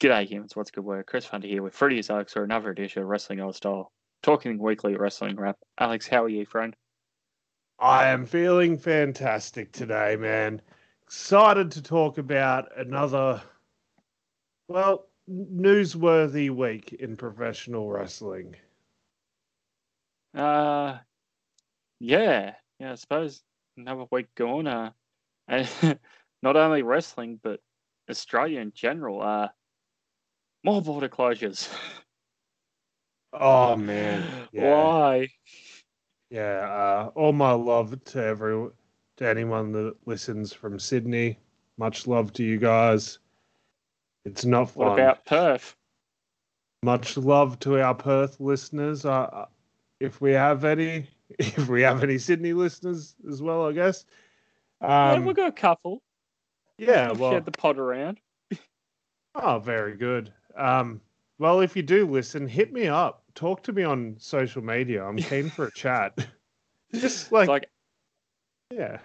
G'day, humans. What's good work? Chris Hunter here with Freddie's Alex for another edition of Wrestling Aus Style, talking weekly wrestling wrap. Alex, how are you, friend? I am feeling fantastic today, man. Excited to talk about another, well, newsworthy week in professional wrestling. Uh, yeah, yeah. I suppose another week gone. Uh, and not only wrestling, but Australia in general. Uh, more border closures. Oh man, yeah. Why? Yeah, uh, all my love to every to anyone that listens from Sydney. Much love to you guys. It's not fun. What about Perth? Much love to our Perth listeners. Uh, if we have any, if we have any Sydney listeners as well, I guess. Um, yeah, we've got a couple. Yeah, We've well, shared the pot around. oh, very good. Um, well, if you do listen, hit me up. Talk to me on social media. I'm keen for a chat. Just like, It's like yeah,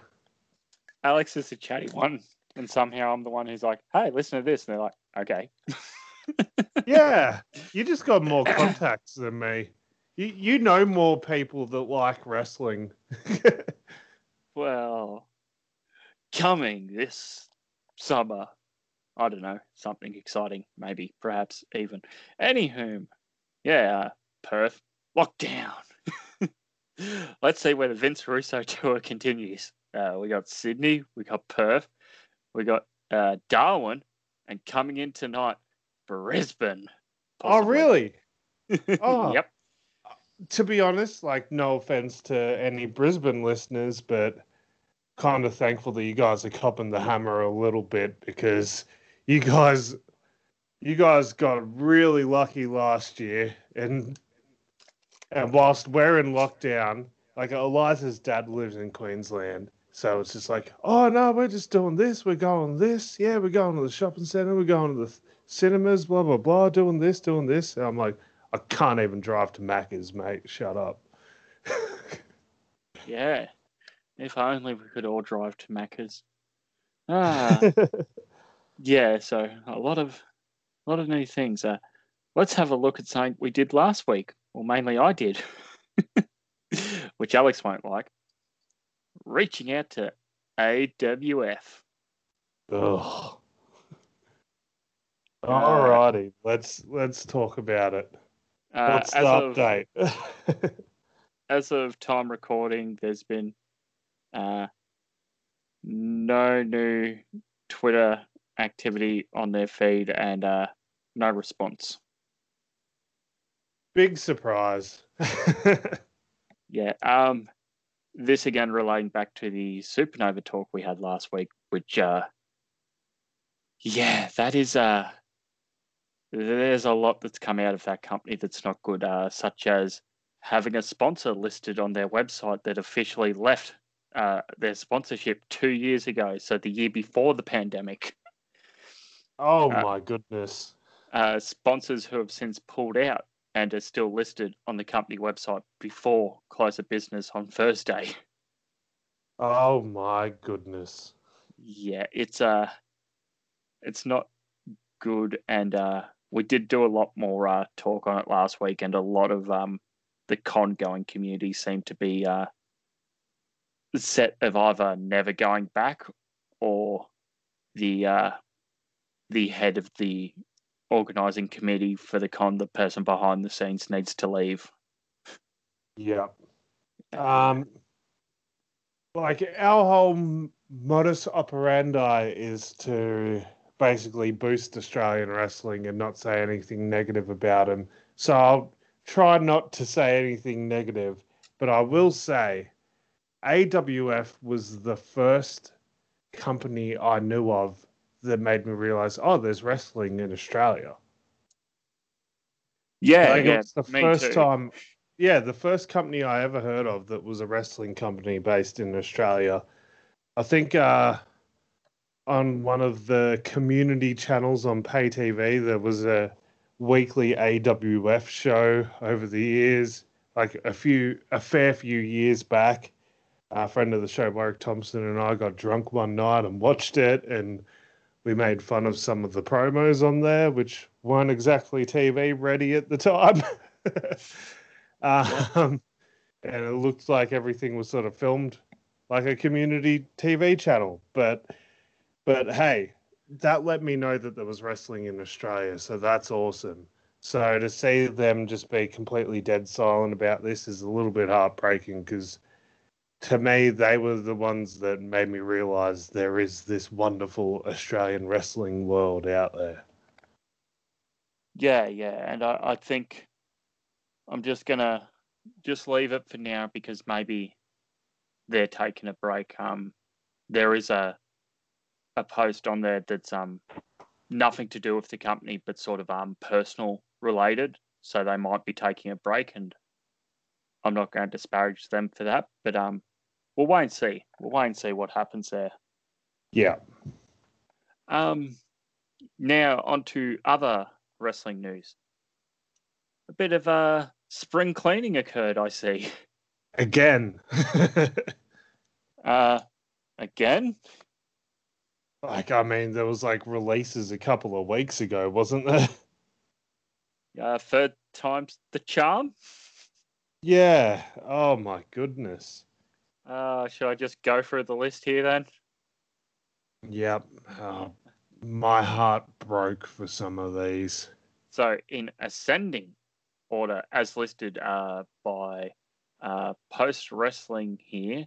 Alex is the chatty one, and somehow I'm the one who's like, "Hey, listen to this," and they're like, "Okay." yeah. You just got more contacts than me. You you know more people that like wrestling. Well, coming this summer, I don't know, something exciting, maybe, perhaps even. Anywhom, yeah, uh, Perth, lockdown. Let's see where the Vince Russo tour continues. Uh, we got Sydney, we got Perth, we got uh, Darwin, and coming in tonight, Brisbane. oh, really? Oh. Yep. to be honest, like no offense to any Brisbane listeners, but kind of thankful that you guys are copping the hammer a little bit because you guys you guys got really lucky last year and and whilst we're in lockdown, like Eliza's dad lives in Queensland. So it's just like, oh no, we're just doing this, we're going this, yeah, we're going to the shopping centre, we're going to the cinemas, blah blah blah, doing this, doing this. And I'm like, I can't even drive to Macca's, mate. Shut up. Yeah. If only we could all drive to Macca's. Ah. Yeah, so a lot of a lot of new things. Uh, let's have a look at something we did last week, or mainly I did, which Alex won't like. Reaching out to AWF. Ugh. Alrighty, let's let's talk about it. Uh, What's the as of update? as of time recording, there's been uh, no new Twitter activity on their feed and uh, no response. Big surprise. Yeah. Um, this again relating back to the supernova talk we had last week, which uh, yeah, that is uh, there's a lot that's come out of that company that's not good. Uh, such as having a sponsor listed on their website that officially left uh, their sponsorship two years ago, so the year before the pandemic. Oh Uh, my goodness. Uh, sponsors who have since pulled out and are still listed on the company website before close of business on Thursday. Oh my goodness. yeah it's uh it's not good and uh we did do a lot more uh talk on it last week and a lot of um the con going community seemed to be uh set of either never going back or the uh the head of the organizing committee for the con the person behind the scenes needs to leave Yeah. Um, like our whole modus operandi is to basically boost Australian wrestling and not say anything negative about him. So I'll try not to say anything negative, but I will say AWF was the first company I knew of that made me realize, oh, there's wrestling in Australia. yeah Like, yeah it's the first too. time. Yeah, the first company I ever heard of that was a wrestling company based in Australia. I think uh, on one of the community channels on pay TV, there was a weekly AWF show over the years, like a few, a fair few years back. A friend of the show, Warwick Thompson, and I got drunk one night and watched it, and we made fun of some of the promos on there, which weren't exactly TV ready at the time. um, and it looked like everything was sort of filmed like a community TV channel. But but hey, that let me know that there was wrestling in Australia, so that's awesome. So to see them just be completely dead silent about this is a little bit heartbreaking because to me they were the ones that made me realize there is this wonderful Australian wrestling world out there. Yeah, yeah, and I, I think I'm just gonna just leave it for now because maybe they're taking a break. Um, there is a a post on there that's um nothing to do with the company, but sort of um personal related. So they might be taking a break, and I'm not going to disparage them for that. But um, we'll wait and see. We'll wait and see what happens there. Yeah. Um, now on to other wrestling news. A bit of uh, spring cleaning occurred, I see. Again. uh, again? Like, I mean, there was like releases a couple of weeks ago, wasn't there? Uh, third time's the charm. Yeah. Oh my goodness. Uh, should I just go through the list here then? Yep. Oh, my heart broke for some of these. So, in ascending order, as listed uh, by uh, Post Wrestling here,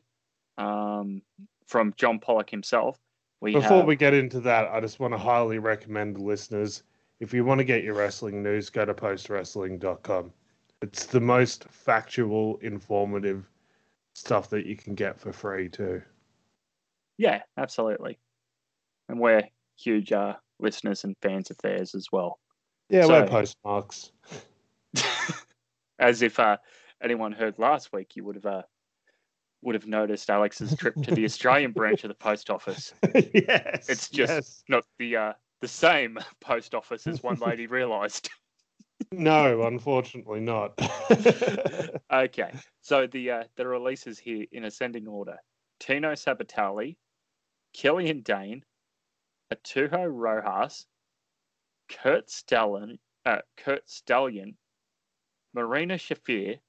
um, from John Pollock himself, we Before have... we get into that, I just want to highly recommend listeners if you want to get your wrestling news, go to postwrestling.com. It's the most factual, informative stuff that you can get for free too. Yeah, absolutely. And we're huge uh, listeners and fans of theirs as well. Yeah, so, we're postmarks. as if uh, anyone heard last week, you would have uh, would have noticed Alex's trip to the Australian branch of the post office. yes, it's just yes. not the uh, the same post office as one lady realised. No, unfortunately not. okay, so the uh, the releases here in ascending order: Tino Sabatelli, Killian Dain, Arturo Ruas, Curt Stallion, uh, Curt Stallion, Marina Shafir,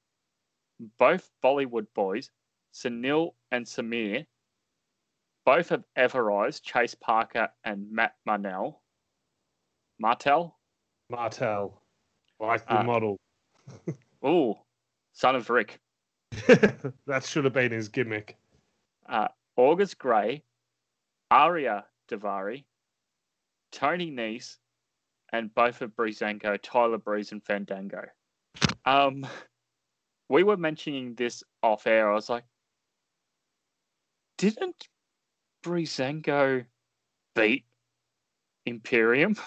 both Bollywood boys, Sunil and Samir, both of Everrise, Chase Parker and Matt Marnell. Martel? Martel. Like the Uh, model. Ooh, son of Rick. that should have been his gimmick. Uh, August Gray, Ariya Daivari, Tony Nese, and both of Breezango, Tyler Breeze and Fandango. Um, we were mentioning this off air. I was like, didn't Breezango beat Imperium?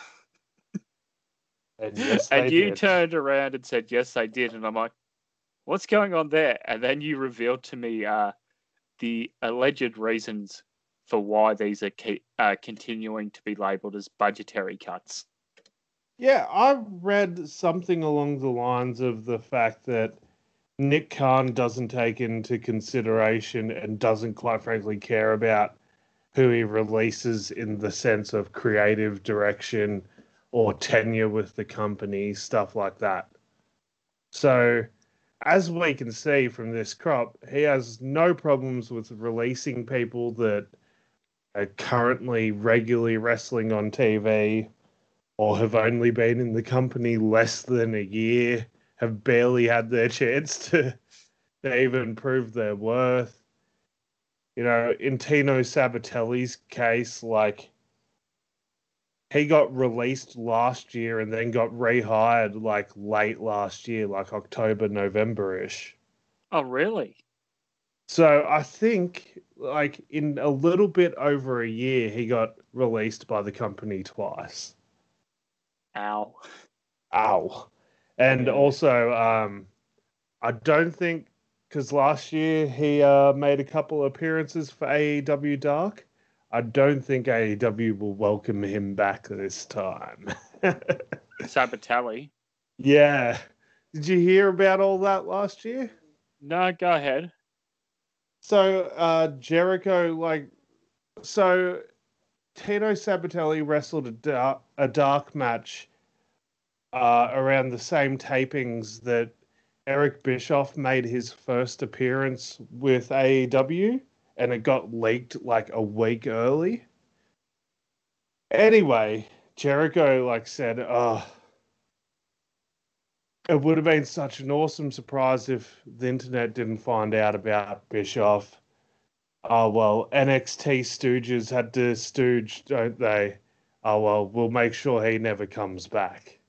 And, yes, and you did. turned around and said, "Yes, I did." And I'm like, "What's going on there?" And then you revealed to me uh, the alleged reasons for why these are ke- uh, continuing to be labelled as budgetary cuts. Yeah, I read something along the lines of the fact that Nick Khan doesn't take into consideration and doesn't, quite frankly, care about who he releases in the sense of creative direction or tenure with the company, stuff like that. So, as we can see from this crop, he has no problems with releasing people that are currently regularly wrestling on TV or have only been in the company less than a year, have barely had their chance to, to even prove their worth. You know, in Tino Sabatelli's case, like he got released last year and then got rehired like late last year, like October, November ish. Oh, really? So I think like in a little bit over a year, he got released by the company twice. Ow. Ow. And Yeah. also, um, I don't think because last year he uh, made a couple appearances for AEW Dark. I don't think AEW will welcome him back this time. Sabatelli. yeah. Did you hear about all that last year? No, go ahead. So uh, Jericho, like, so Tito Sabatelli wrestled a dark, a dark match uh, around the same tapings that Eric Bischoff made his first appearance with AEW, and it got leaked like a week early. Anyway, Jericho like said, "Oh, it would have been such an awesome surprise if the internet didn't find out about Bischoff." Oh well, NXT Stooges had to stooge, don't they? Oh well, we'll make sure he never comes back.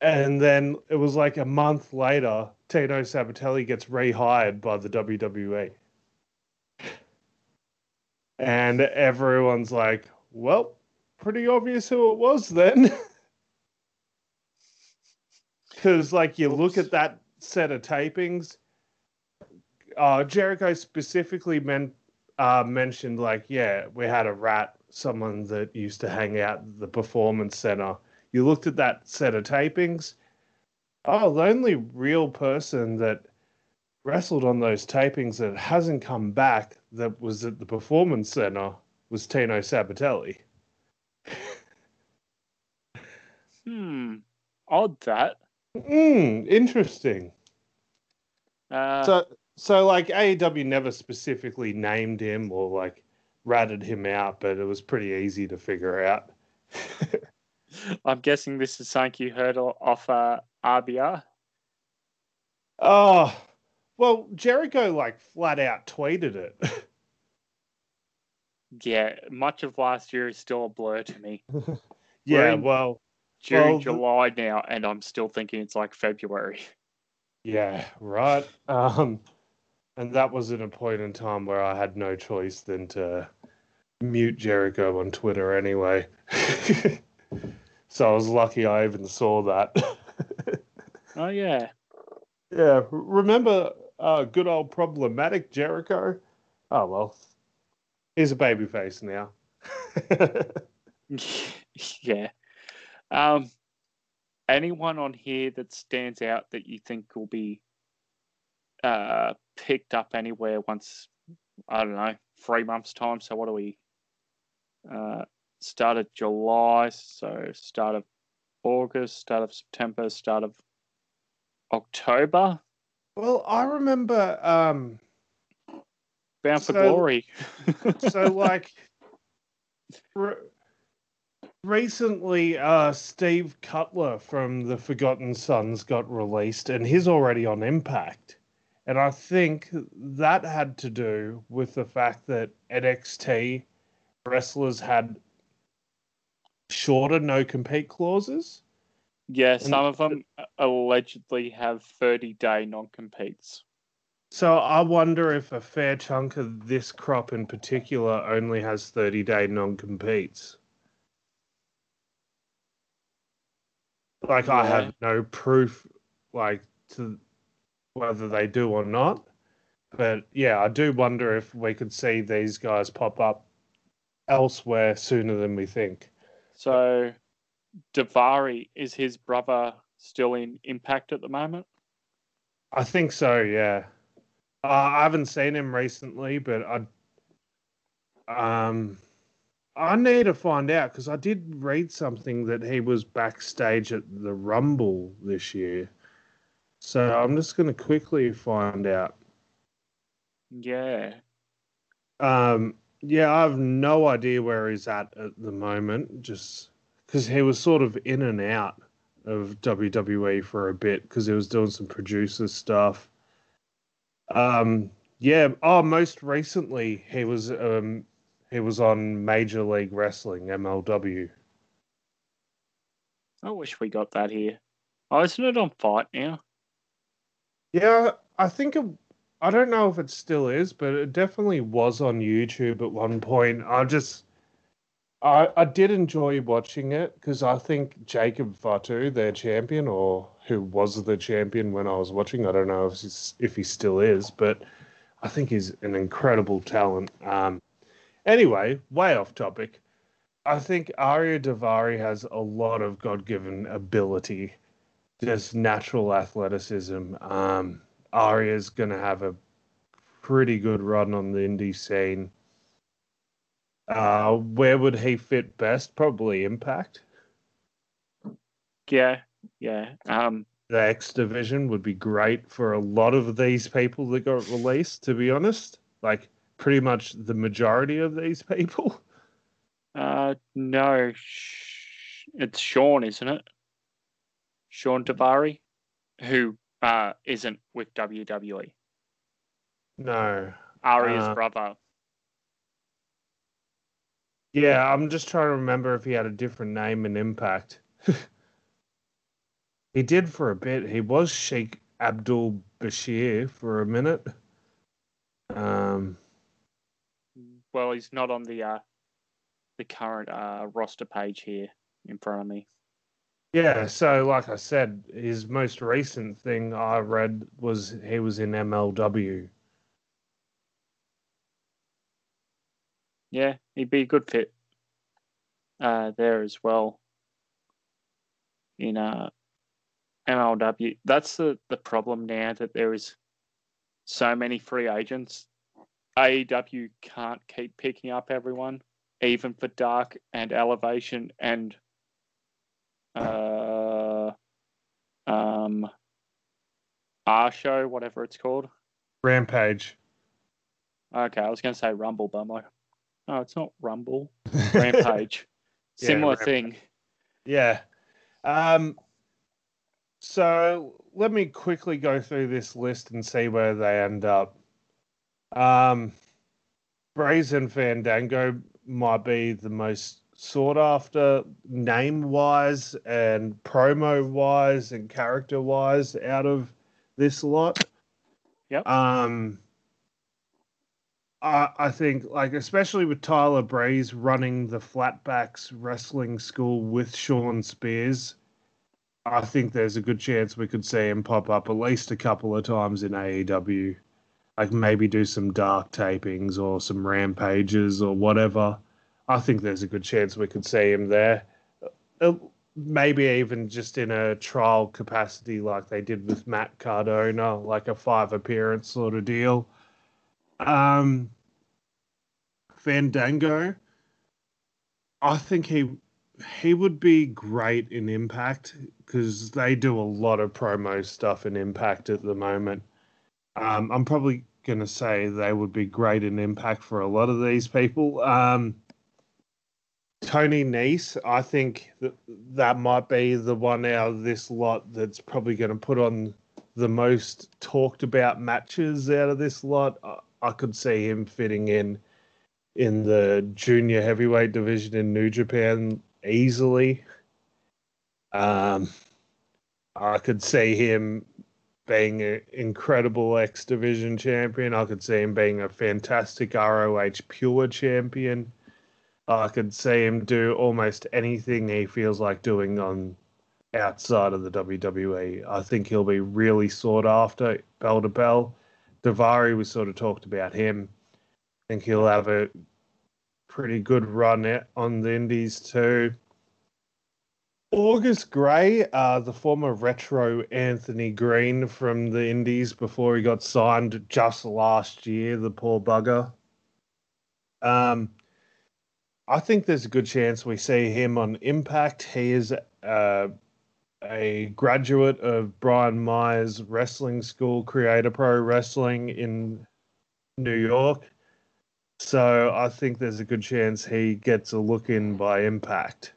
And then it was like a month later, Tino Sabatelli gets rehired by the WWE. And everyone's like, well, pretty obvious who it was then. Because, like, you look at that set of tapings, uh, Jericho specifically meant, uh, mentioned, like, yeah, we had a rat, someone that used to hang out at the performance center you looked at that set of tapings. Oh, the only real person that wrestled on those tapings that hasn't come back that was at the performance center was Tino Sabatelli. hmm. Odd that. Hmm. Interesting. Uh, so, so like AEW never specifically named him or like ratted him out, but it was pretty easy to figure out. I'm guessing this is something you heard off uh, RBR. Oh, well, Jericho like flat out tweeted it. yeah, much of last year is still a blur to me. yeah, in, well, during well, July now, and I'm still thinking it's like February. Yeah, right. Um, and that was at a point in time where I had no choice than to mute Jericho on Twitter anyway. So I was lucky I even saw that. oh yeah. Yeah. Remember uh, good old problematic Jericho? Oh well. He's a baby face now. yeah. Um anyone on here that stands out that you think will be uh picked up anywhere once I don't know, three months time. So what are we uh start of July, so start of August, start of September, start of October. Well, I remember um Bound for so, Glory. so like re- recently uh Steve Cutler from the Forgotten Sons got released and he's already on Impact. And I think that had to do with the fact that NXT wrestlers had shorter no compete clauses. Yeah, some of them allegedly have 30 day non competes. So I wonder if a fair chunk of this crop in particular only has 30 day non competes. Like yeah. I have no proof like to whether they do or not. But yeah, I do wonder if we could see these guys pop up elsewhere sooner than we think. So, Daivari is his brother still in Impact at the moment? I think so. Yeah, uh, I haven't seen him recently, but I, um, I need to find out because I did read something that he was backstage at the Rumble this year. So I'm just going to quickly find out. Yeah. Um, yeah, I have no idea where he's at at the moment, just because he was sort of in and out of WWE for a bit because he was doing some producer stuff. Um, yeah. Oh, most recently he was um he was on Major League Wrestling MLW. I wish we got that here. Oh, isn't it on Fight now? Yeah, I think it I don't know if it still is, but it definitely was on YouTube at one point. I just, I, I did enjoy watching it because I think Jacob Fatu, their champion, or who was the champion when I was watching, I don't know if he's, if he still is, but I think he's an incredible talent. Um, anyway, way off topic. I think Ariya Daivari has a lot of God given ability, just natural athleticism. Um, Ariya's going to have a pretty good run on the indie scene. Uh, where would he fit best? Probably Impact. Yeah, yeah. Um, The X division would be great for a lot of these people that got released. To be honest, like pretty much the majority of these people. uh, no, it's Sean, isn't it? Sean Daivari, who uh isn't with WWE. No. Ariya's Uh, brother. Yeah, I'm just trying to remember if he had a different name in Impact. he did for a bit. He was Sheikh Abdul Bashir for a minute. Um, Well, he's not on the uh the current uh roster page here in front of me. yeah, so like I said, his most recent thing I read was he was in MLW. Yeah, he'd be a good fit uh, there as well. In uh, MLW, that's the the problem now that there is so many free agents. AEW can't keep picking up everyone, even for Dark and Elevation and uh, um, R show, whatever it's called. Rampage. Okay, I was going to say Rumble, but I'm like, no, it's not Rumble. Rampage. Yeah, Similar Rampage. thing. Yeah. Um, so let me quickly go through this list and see where they end up. Um, Brazen Fandango might be the most sought after name wise and promo wise and character wise out of this lot. Yep. Um, I, think, like, especially with Tyler Breeze running the Flatbacks Wrestling School with Shawn Spears, I think there's a good chance we could see him pop up at least a couple of times in AEW. Like, maybe do some dark tapings or some rampages or whatever. I think there's a good chance we could see him there. Uh, Maybe even just in a trial capacity, like they did with Matt Cardona, like a five appearance sort of deal. Um, Fandango, I think he he would be great in Impact because they do a lot of promo stuff in Impact at the moment. Um, I'm probably gonna say they would be great in Impact for a lot of these people. Um, Tony Nese, I think that that might be the one out of this lot that's probably going to put on the most talked about matches out of this lot. I, could see him fitting in in the junior heavyweight division in New Japan easily. Um, I could see him being an incredible X Division champion. I could see him being a fantastic ROH Pure champion. I could see him do almost anything he feels like doing on outside of the WWE. I think he'll be really sought after bell to bell. Daivari, we sort of talked about him. I think he'll have a pretty good run on the Indies too. August Gray, uh, the former retro Anthony Green from the Indies before he got signed just last year, the poor bugger. Um, I think there's a good chance we see him on Impact. He is uh, a graduate of Brian Myers Wrestling School, Create A Pro Wrestling in New York. So I think there's a good chance he gets a look in by Impact,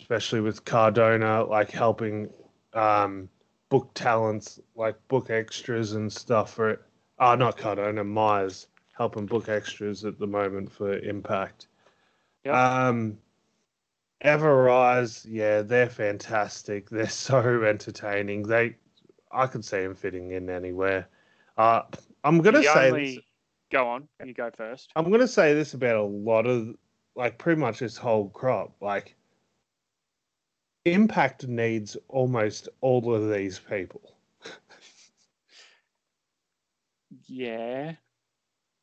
especially with Cardona like helping um, book talents, like book extras and stuff for it. Oh, not Cardona, Myers helping book extras at the moment for Impact. Yep. Um, Everrise, yeah, they're fantastic. They're so entertaining. They, I could see them fitting in anywhere. Uh, I'm gonna The say only- this, Go on, you go first. I'm gonna say this about a lot of, like, pretty much this whole crop. Like, Impact needs almost all of these people. Yeah,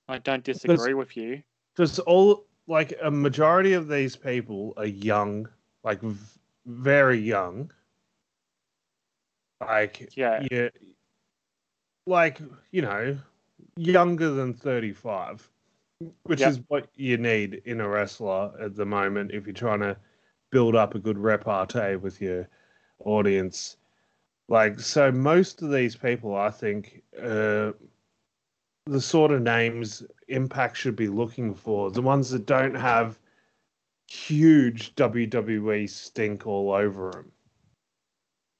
I don't disagree with you. because all like a majority of these people are young, like v- very young. Like Yeah. yeah, like you know, younger than thirty-five. which Yep. is what you need in a wrestler at the moment if you're trying to build up a good repartee with your audience. Like, so most of these people, I think, uh, the sort of names Impact should be looking for, the ones that don't have huge WWE stink all over them.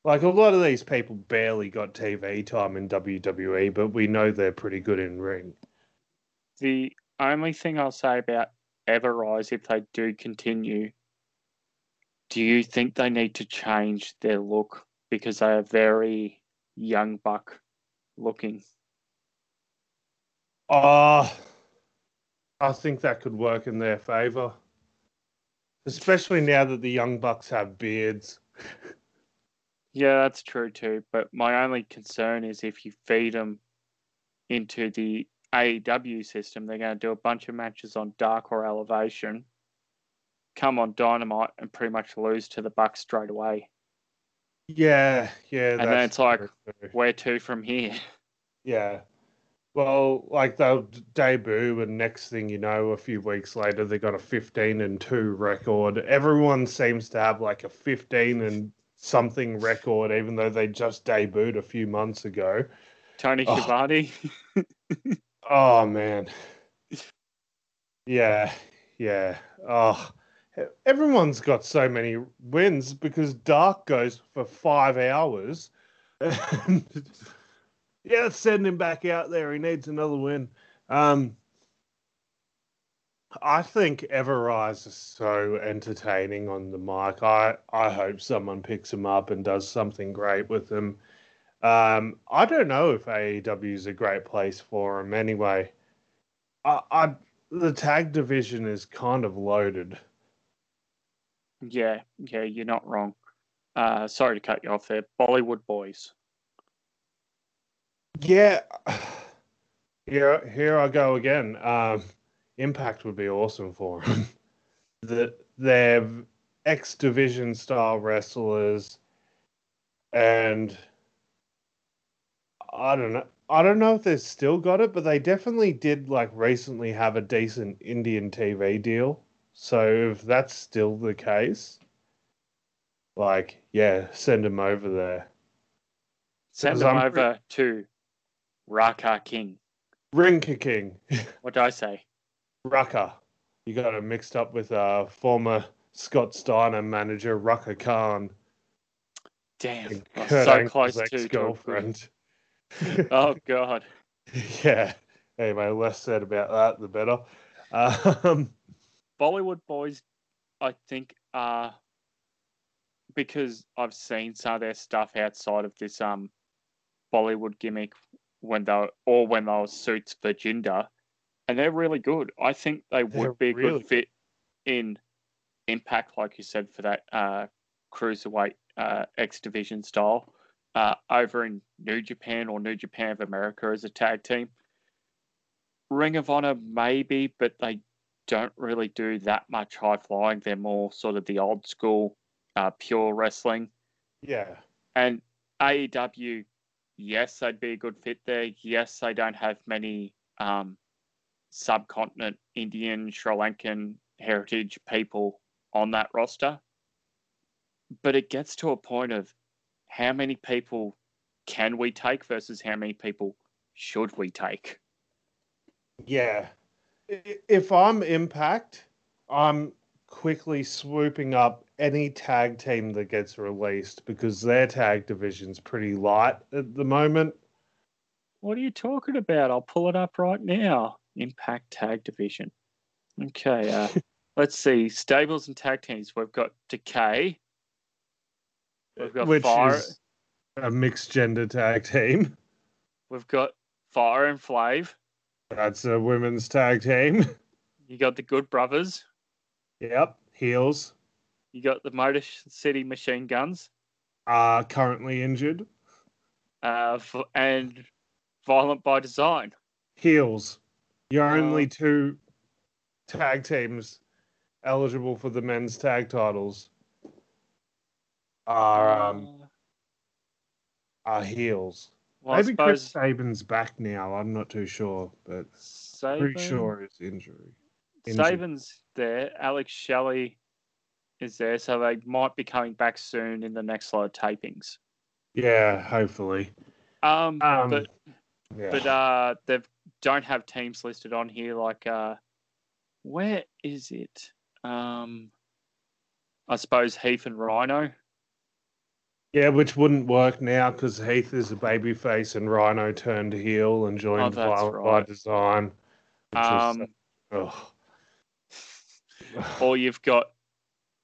Like, a lot of these people barely got TV time in WWE, but we know they're pretty good in ring. The only thing I'll say about Everrise, if they do continue, do you think they need to change their look because they are very young buck looking? Ah, I think that could work in their favor, especially now that the young bucks have beards. Yeah, that's true too. But my only concern is if you feed them into the AEW system, they're going to do a bunch of matches on Dark or Elevation, come on Dynamite, and pretty much lose to the Bucks straight away. Yeah, yeah. And then it's like- true. Where to from here? yeah. Well, like they'll debut, and next thing you know, a few weeks later, they got a 15 and 2 record. Everyone seems to have like a 15 and something record, even though they just debuted a few months ago. Tony Oh. Schiavone. Oh man. Yeah, yeah. Oh, everyone's got so many wins because Dark goes for five hours. Yeah, let's send him back out there. He needs another win. Um, I think Everrise is so entertaining on the mic. I, I hope someone picks him up and does something great with him. Um, I don't know if AEW is a great place for him anyway. I, I the tag division is kind of loaded. yeah, yeah, you're not wrong. Uh, sorry to cut you off there. Bollywood Boys. Yeah, here here I go again. Um, Impact would be awesome for them. the, they're X division style wrestlers, and I don't know. I don't know if they've still got it, but they definitely did like recently have a decent Indian TV deal. So if that's still the case, like yeah, send them over there. Send them I'm over to Raka King. Ring King. What did I say? Raka. You got it mixed up with uh, former Scott Steiner manager Raka Khan, Damn, and I was Kurt so close to ex-girlfriend. Oh God. yeah. Anyway, less said about that, the better. Um, Bollywood boys, I think, are because I've seen some of their stuff outside of this um Bollywood gimmick when they were, or when they were suits for Jinder, and they're really good. I think they would They're be a really good fit in Impact, like you said, for that uh, cruiserweight uh, X Division style. Uh, over in New Japan or New Japan of America as a tag team. Ring of Honor, maybe, but they don't really do that much high flying. They're more sort of the old school, uh, pure wrestling. yeah. And AEW, yes, I'd be a good fit there. Yes, I don't have many um, subcontinent Indian, Sri Lankan heritage people on that roster. But it gets to a point of how many people can we take versus how many people should we take? Yeah. If I'm Impact, I'm quickly swooping up any tag team that gets released because their tag division's pretty light at the moment. What are you talking about? I'll pull it up right now. Impact Tag Division. Okay, uh, let's see. Stables and tag teams. We've got Decay. We've got which Fire. is a mixed gender tag team. We've got Fire and Flav. That's a women's tag team. You got the Good Brothers. Yep. Heels You got the Motor City Machine Guns. are currently injured. Uh, f- and Violent by Design. Heels. You're Uh, only two tag teams eligible for the men's tag titles. Are um Uh, are heels. well, Maybe Chris suppose Sabin's back now. I'm not too sure, but Sabin. Pretty sure it's injury. Sabin's there. Alex Shelley is there, so they might be coming back soon in the next lot of tapings. Yeah, hopefully. Um, Um, but Yeah. but uh, they don't have teams listed on here. Like, uh, where is it? Um, I suppose Heath and Rhino. yeah, which wouldn't work now because Heath is a babyface and Rhino turned heel and joined Oh, Violent right. by Design. Um, ugh. or you've got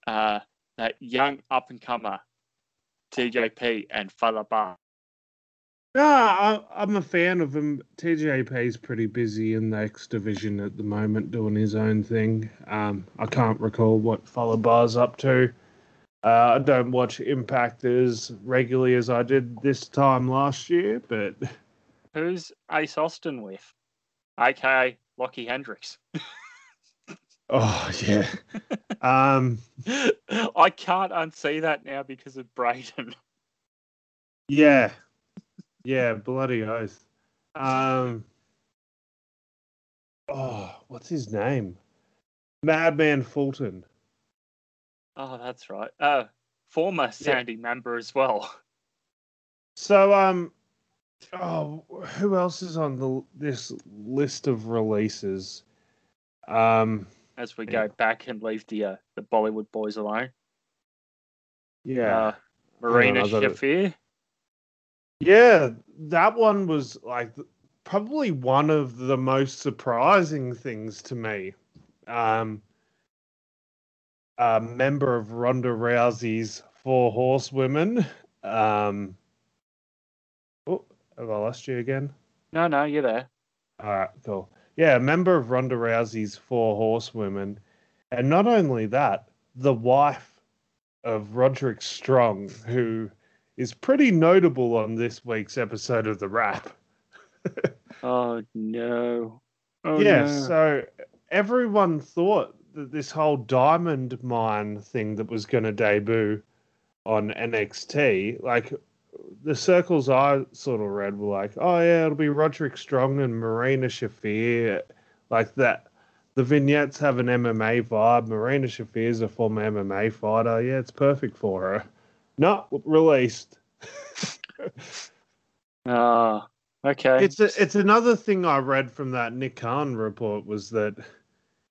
uh, that young up and comer TJP and Fallah Bahh. No, I, I'm a fan of him. TJP is pretty busy in the X division at the moment, doing his own thing. Um, I can't recall what Fallah Bahh's up to. Uh, I don't watch Impact as regularly as I did this time last year, but Who's Ace Austin with? AKA Lockie Hendricks. oh yeah, um, I can't unsee that now because of Braden. yeah, yeah, bloody oath. Um, oh, what's his name? Madman Fulton. Oh, that's right. Uh, former Sanity member as well. So, um, oh, who else is on the this list of releases? Um, As we Yeah. go back and leave the uh, the Bollywood boys alone. yeah, Uh, Marina I've got it. Shafir. yeah, that one was like probably one of the most surprising things to me. Um, a member of Ronda Rousey's Four Horsewomen. Um, oh, have I lost you again? No, no, you're there. All right, cool. Yeah, a member of Ronda Rousey's Four Horsewomen. And not only that, the wife of Roderick Strong, who is pretty notable on this week's episode of The Wrap. Oh no. Oh yeah, no. so everyone thought that this whole diamond mine thing that was going to debut on NXT, like the circles I sort of read were like, oh yeah, it'll be Roderick Strong and Marina Shafir, like that. The vignettes have an MMA vibe. Marina Shafir is a former MMA fighter. Yeah, it's perfect for her. Not released. Ah, okay. It's a, it's another thing I read from that Nick Khan report was that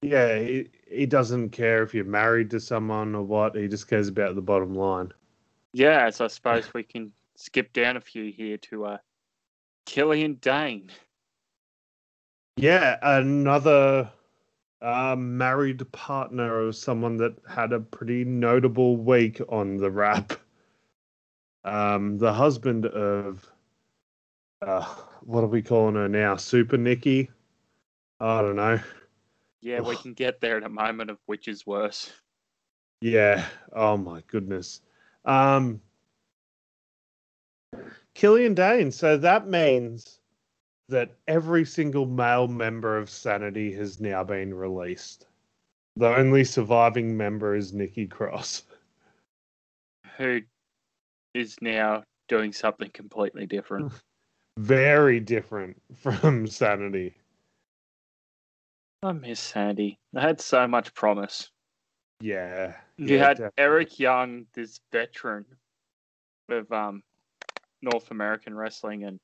yeah he, he doesn't care if you're married to someone or what he just cares about the bottom line. Yeah, so I suppose we can skip down a few here to uh, Killian Dain. Yeah, another uh, married partner of someone that had a pretty notable week on the wrap. Um, the husband of uh, what are we calling her now? Super Nikki. I don't know. Yeah, we can get there in a moment of which is worse. Yeah. Oh my goodness. Um Killian Dain. So that means that every single male member of Sanity has now been released. The only surviving member is Nikki Cross. Who is now doing something completely different. Very different from Sanity. I miss Sanity. They had so much promise. Yeah. You yeah, had definitely. Eric Young, this veteran of um, North American wrestling, and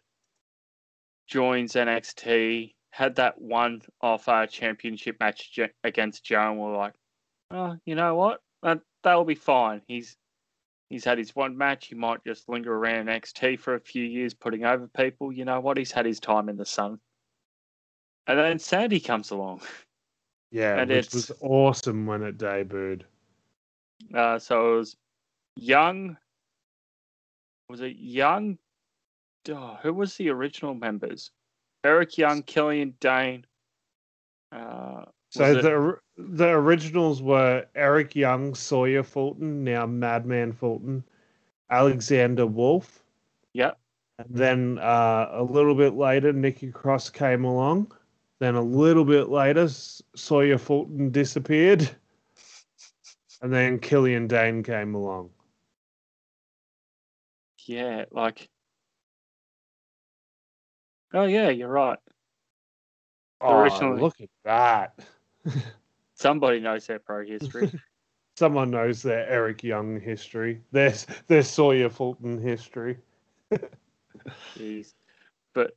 joins NXT. Had that one off uh, championship match j- against Joe, and we're like, oh, you know what? That that'll be fine. He's he's had his one match. He might just linger around NXT for a few years, putting over people. You know what? He's had his time in the sun. And then Sanity comes along. Yeah, and which it's- was awesome when it debuted. Uh, so it was Young. Was it Young? Oh, who was the original members? Eric Young, Killian Dain. Uh, So was it- the the originals were Eric Young, Sawyer Fulton, now Madman Fulton, Alexander Wolf. Yep. And then uh, a little bit later, Nikki Cross came along. Then a little bit later, Sawyer Fulton disappeared. And then Killian Dain came along. Yeah, like. Oh yeah, you're right. Oh, Originally- look at that. Somebody knows their pro history. Someone knows their Eric Young history. Their their Sawyer Fulton history. Jeez. But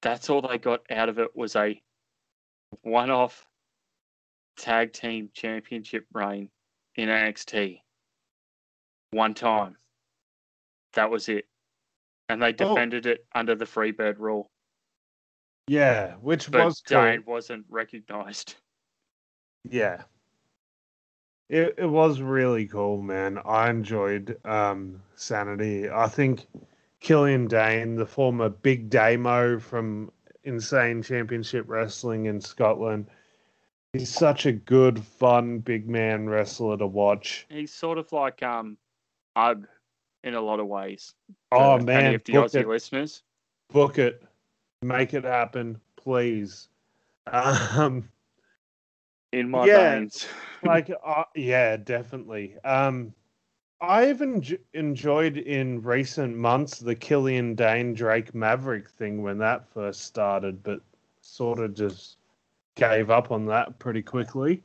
that's all they got out of it was a one-off tag team championship reign in NXT. One time. That was it. And they Oh. defended it under the Freebird rule. Yeah, which But was cool. Dain wasn't recognized. Yeah. It it was really cool, man. I enjoyed um Sanity. I think Killian Dain, the former Big Damo from Insane Championship Wrestling in Scotland, he's such a good, fun big man wrestler to watch. He's sort of like um Ugg in a lot of ways. Oh man, any of the book Aussie it, listeners. book it, make it happen, please. Um In my Yeah. veins. like uh, yeah definitely um i've enj- enjoyed in recent months the killian dain drake maverick thing when that first started but sort of just gave up on that pretty quickly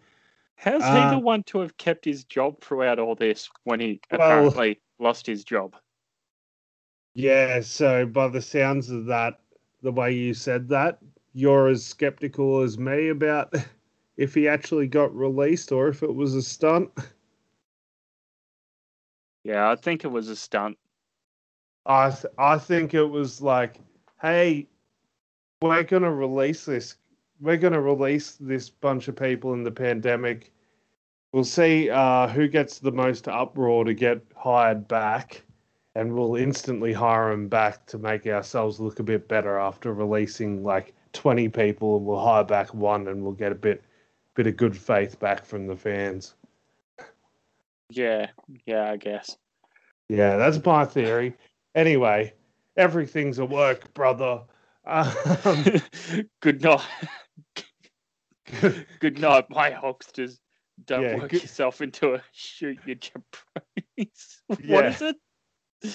How's he Uh, the one to have kept his job throughout all this when he Well- apparently lost his job? yeah so by the sounds of that the way you said that you're as skeptical as me about if he actually got released or if it was a stunt Yeah, I think it was a stunt. I th- I think it was like, hey, we're gonna release this. We're gonna release this bunch of people in the pandemic. We'll see uh, who gets the most uproar to get hired back, and we'll instantly hire him back to make ourselves look a bit better after releasing like twenty people, and we'll hire back one, and we'll get a bit bit of good faith back from the fans. Yeah, yeah, I guess. Yeah, that's my theory. Anyway, everything's a work, brother. Um, good night. Good night, my Hulksters. Don't Yeah, work good- yourself into a shoot your jabronis. What Yeah. is it?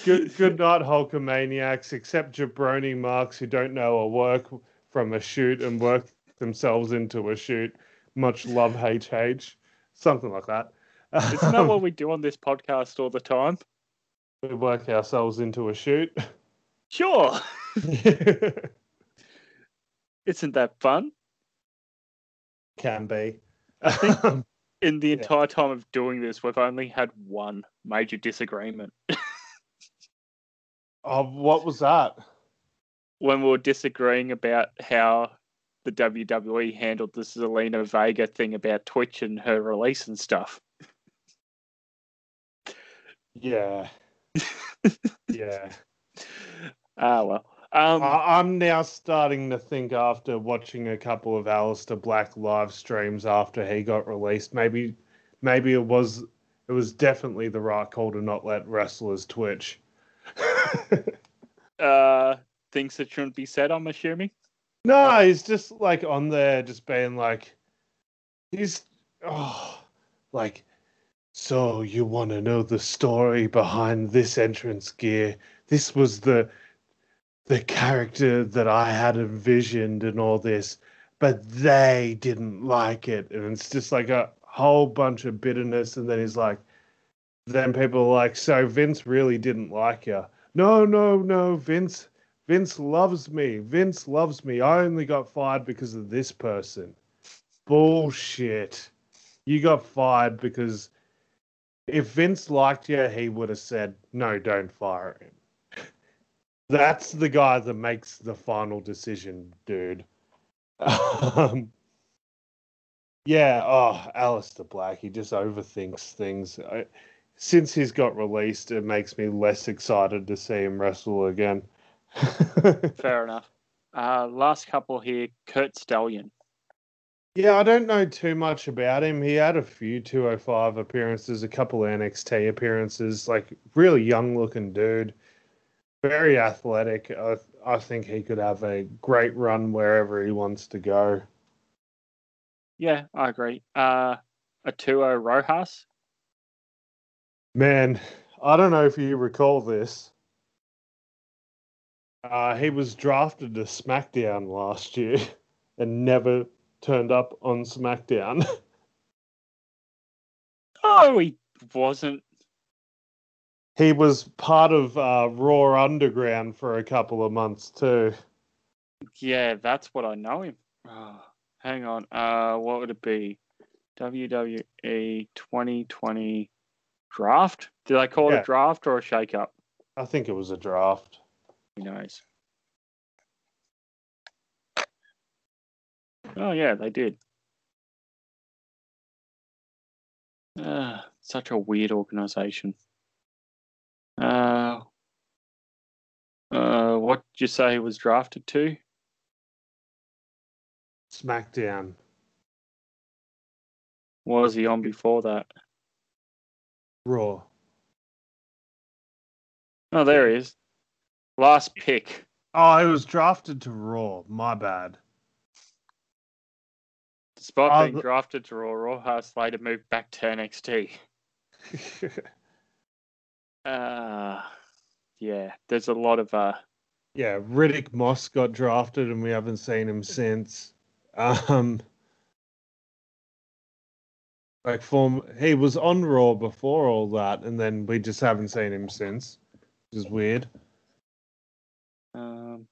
good, good night, Hulkamaniacs, except jabroni marks who don't know a work from a shoot and work themselves into a shoot. Much love, HH. Something like that. Isn't that what um, we do on this podcast all the time? we work ourselves into a shoot? Sure. Isn't that fun? Can be. Um, In the Yeah. entire time of doing this, we've only had one major disagreement. oh, what was that? when we were disagreeing about how the WWE handled the Zelina Vega thing about Twitch and her release and stuff. Yeah. yeah. Ah, well. Um, I'm now starting to think after watching a couple of Aleister Black live streams after he got released, maybe maybe it was it was definitely the right call to not let wrestlers twitch. uh, things that shouldn't be said, I'm assuming. no, he's just like on there just being like he's oh like so you want to know the story behind this entrance gear. This was the the character that I had envisioned and all this, but they didn't like it. And it's just like a whole bunch of bitterness. And then he's like, then people are like, so Vince really didn't like you. No, no, no, Vince. Vince loves me. Vince loves me. I only got fired because of this person. Bullshit. You got fired because if Vince liked you, he would have said, no, don't fire him. That's the guy that makes the final decision, dude. Um, yeah, oh, Aleister Black, he just overthinks things. I, since he's got released, it makes me less excited to see him wrestle again. Fair enough. Uh, last couple here Curt Stallion. yeah, I don't know too much about him. He had a few 205 appearances, a couple NXT appearances, like really young looking dude. Very athletic. I, I think he could have a great run wherever he wants to go. Yeah, I agree. Uh, Arturo Ruas. Man, I don't know if you recall this. Uh, he was drafted to SmackDown last year, and never turned up on SmackDown. Oh, he wasn't. He was part of uh, Raw Underground for a couple of months too. Yeah, that's what I know him. Oh, hang on. Uh, what would it be? WWE 2020 draft? Did I call it a draft or a shake-up? I think it was a draft. Who knows? Oh yeah, they did. Uh, such a weird organization. Uh, uh, what did you say he was drafted to? SmackDown. What was he on before that? Raw. Oh, there he is. Last pick. Oh, he was drafted to Raw. My bad. Despite Oh, being the- drafted to Raw, Ruas later moved back to NXT. Uh, yeah, there's a lot of uh, yeah, Riddick Moss got drafted, and we haven't seen him since. Um, like form, he was on Raw before all that, and then we just haven't seen him since, which is weird. um,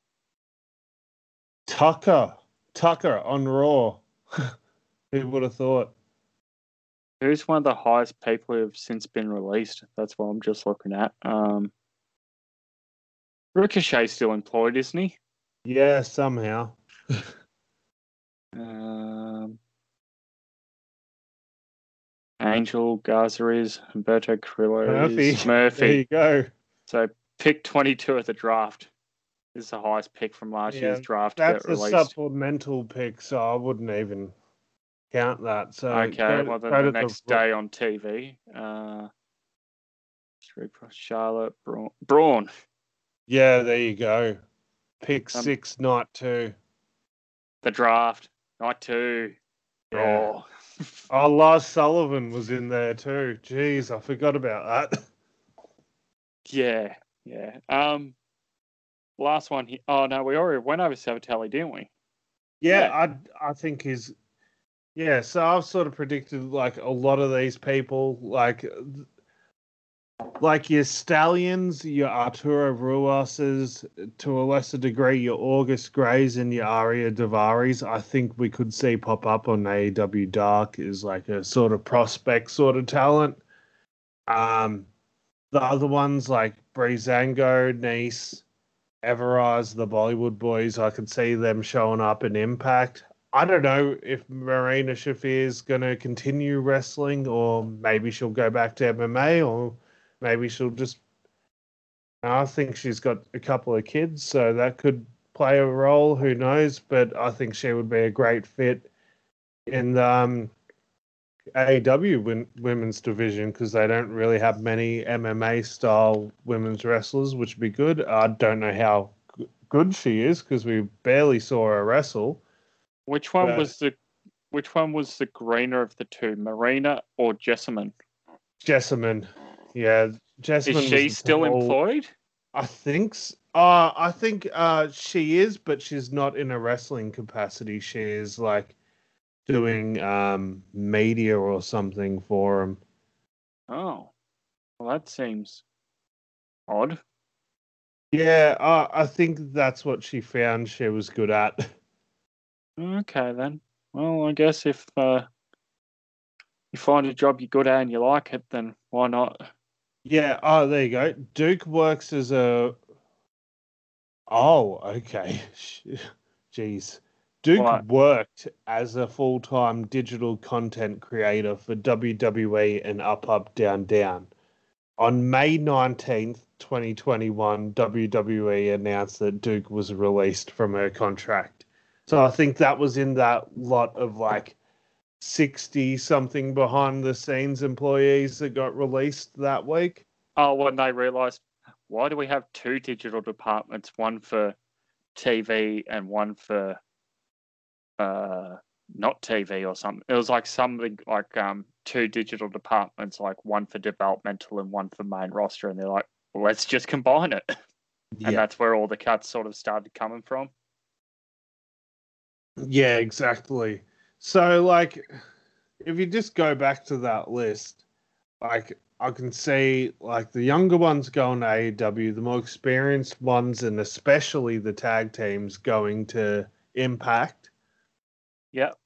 Tucker, Tucker on Raw. Who would have thought? Who's one of the highest people who have since been released? That's what I'm just looking at. Um, Ricochet's still employed, isn't he? Yeah, somehow. Um, Angel Garza is Humberto Carrillo Murphy. is There Murphy. you go. So pick 22 at the draft. This is the highest pick from last Yeah, year's draft. That's a released. supplemental pick, so I wouldn't even count that. So Okay, well then the next day on TV, uh, Charlotte Braun. Braun. Yeah, there you go. Pick Um, six, night two. The draft, night two. Yeah. Raw. Oh, Lars Sullivan was in there too. Jeez, I forgot about that. yeah, yeah. Um, last one. Here. Oh no, we already went over Sabatelli, didn't we? Yeah, I I think he's yeah. So I've sort of predicted like a lot of these people, like like your stallions, your Arturo Ruases, to a lesser degree, your August Greys and your Ariya Daivaris. I think we could see pop up on AEW Dark is like a sort of prospect sort of talent. Um, the other ones like Breezango, Nice, Everrise, the Bollywood boys, I could see them showing up in Impact. I don't know if Marina Shafir is going to continue wrestling or maybe she'll go back to MMA or maybe she'll just. I think she's got a couple of kids, so that could play a role. Who knows? But I think she would be a great fit in the um, AEW women's division because they don't really have many MMA style women's wrestlers, which would be good. I don't know how good she is because we barely saw her wrestle. Which one But- was the which one was the greener of the two, Marina or Jessamine? Jessamine, yeah, Jessamine. Is she still whole- employed? I think. Uh, I think uh, she is, but she's not in a wrestling capacity. She is like doing um, media or something for him. Oh, well, that seems odd. Yeah, uh, I think that's what she found she was good at. Okay then. Well, I guess if uh, you find a job you're good at and you like it, then why not? Yeah. Oh, there you go. Duke works as a. Oh, okay. Jeez. Duke What? worked as a full time digital content creator for WWE and Up Up Down Down. On May 19th, 2021, WWE announced that Duke was released from her contract. So I think that was in that lot of like 60 something behind the scenes employees that got released that week. Oh, when they realised, why do we have two digital departments? One for TV and one for uh, not TV or something. It was like something like um, two digital departments, like one for developmental and one for main roster, and they're like, well, let's just combine it, and that's where all the cuts sort of started coming from. Yeah, exactly. So, like, if you just go back to that list, like, I can see, like, the younger ones going to AEW, the more experienced ones, and especially the tag teams going to Impact. Yep.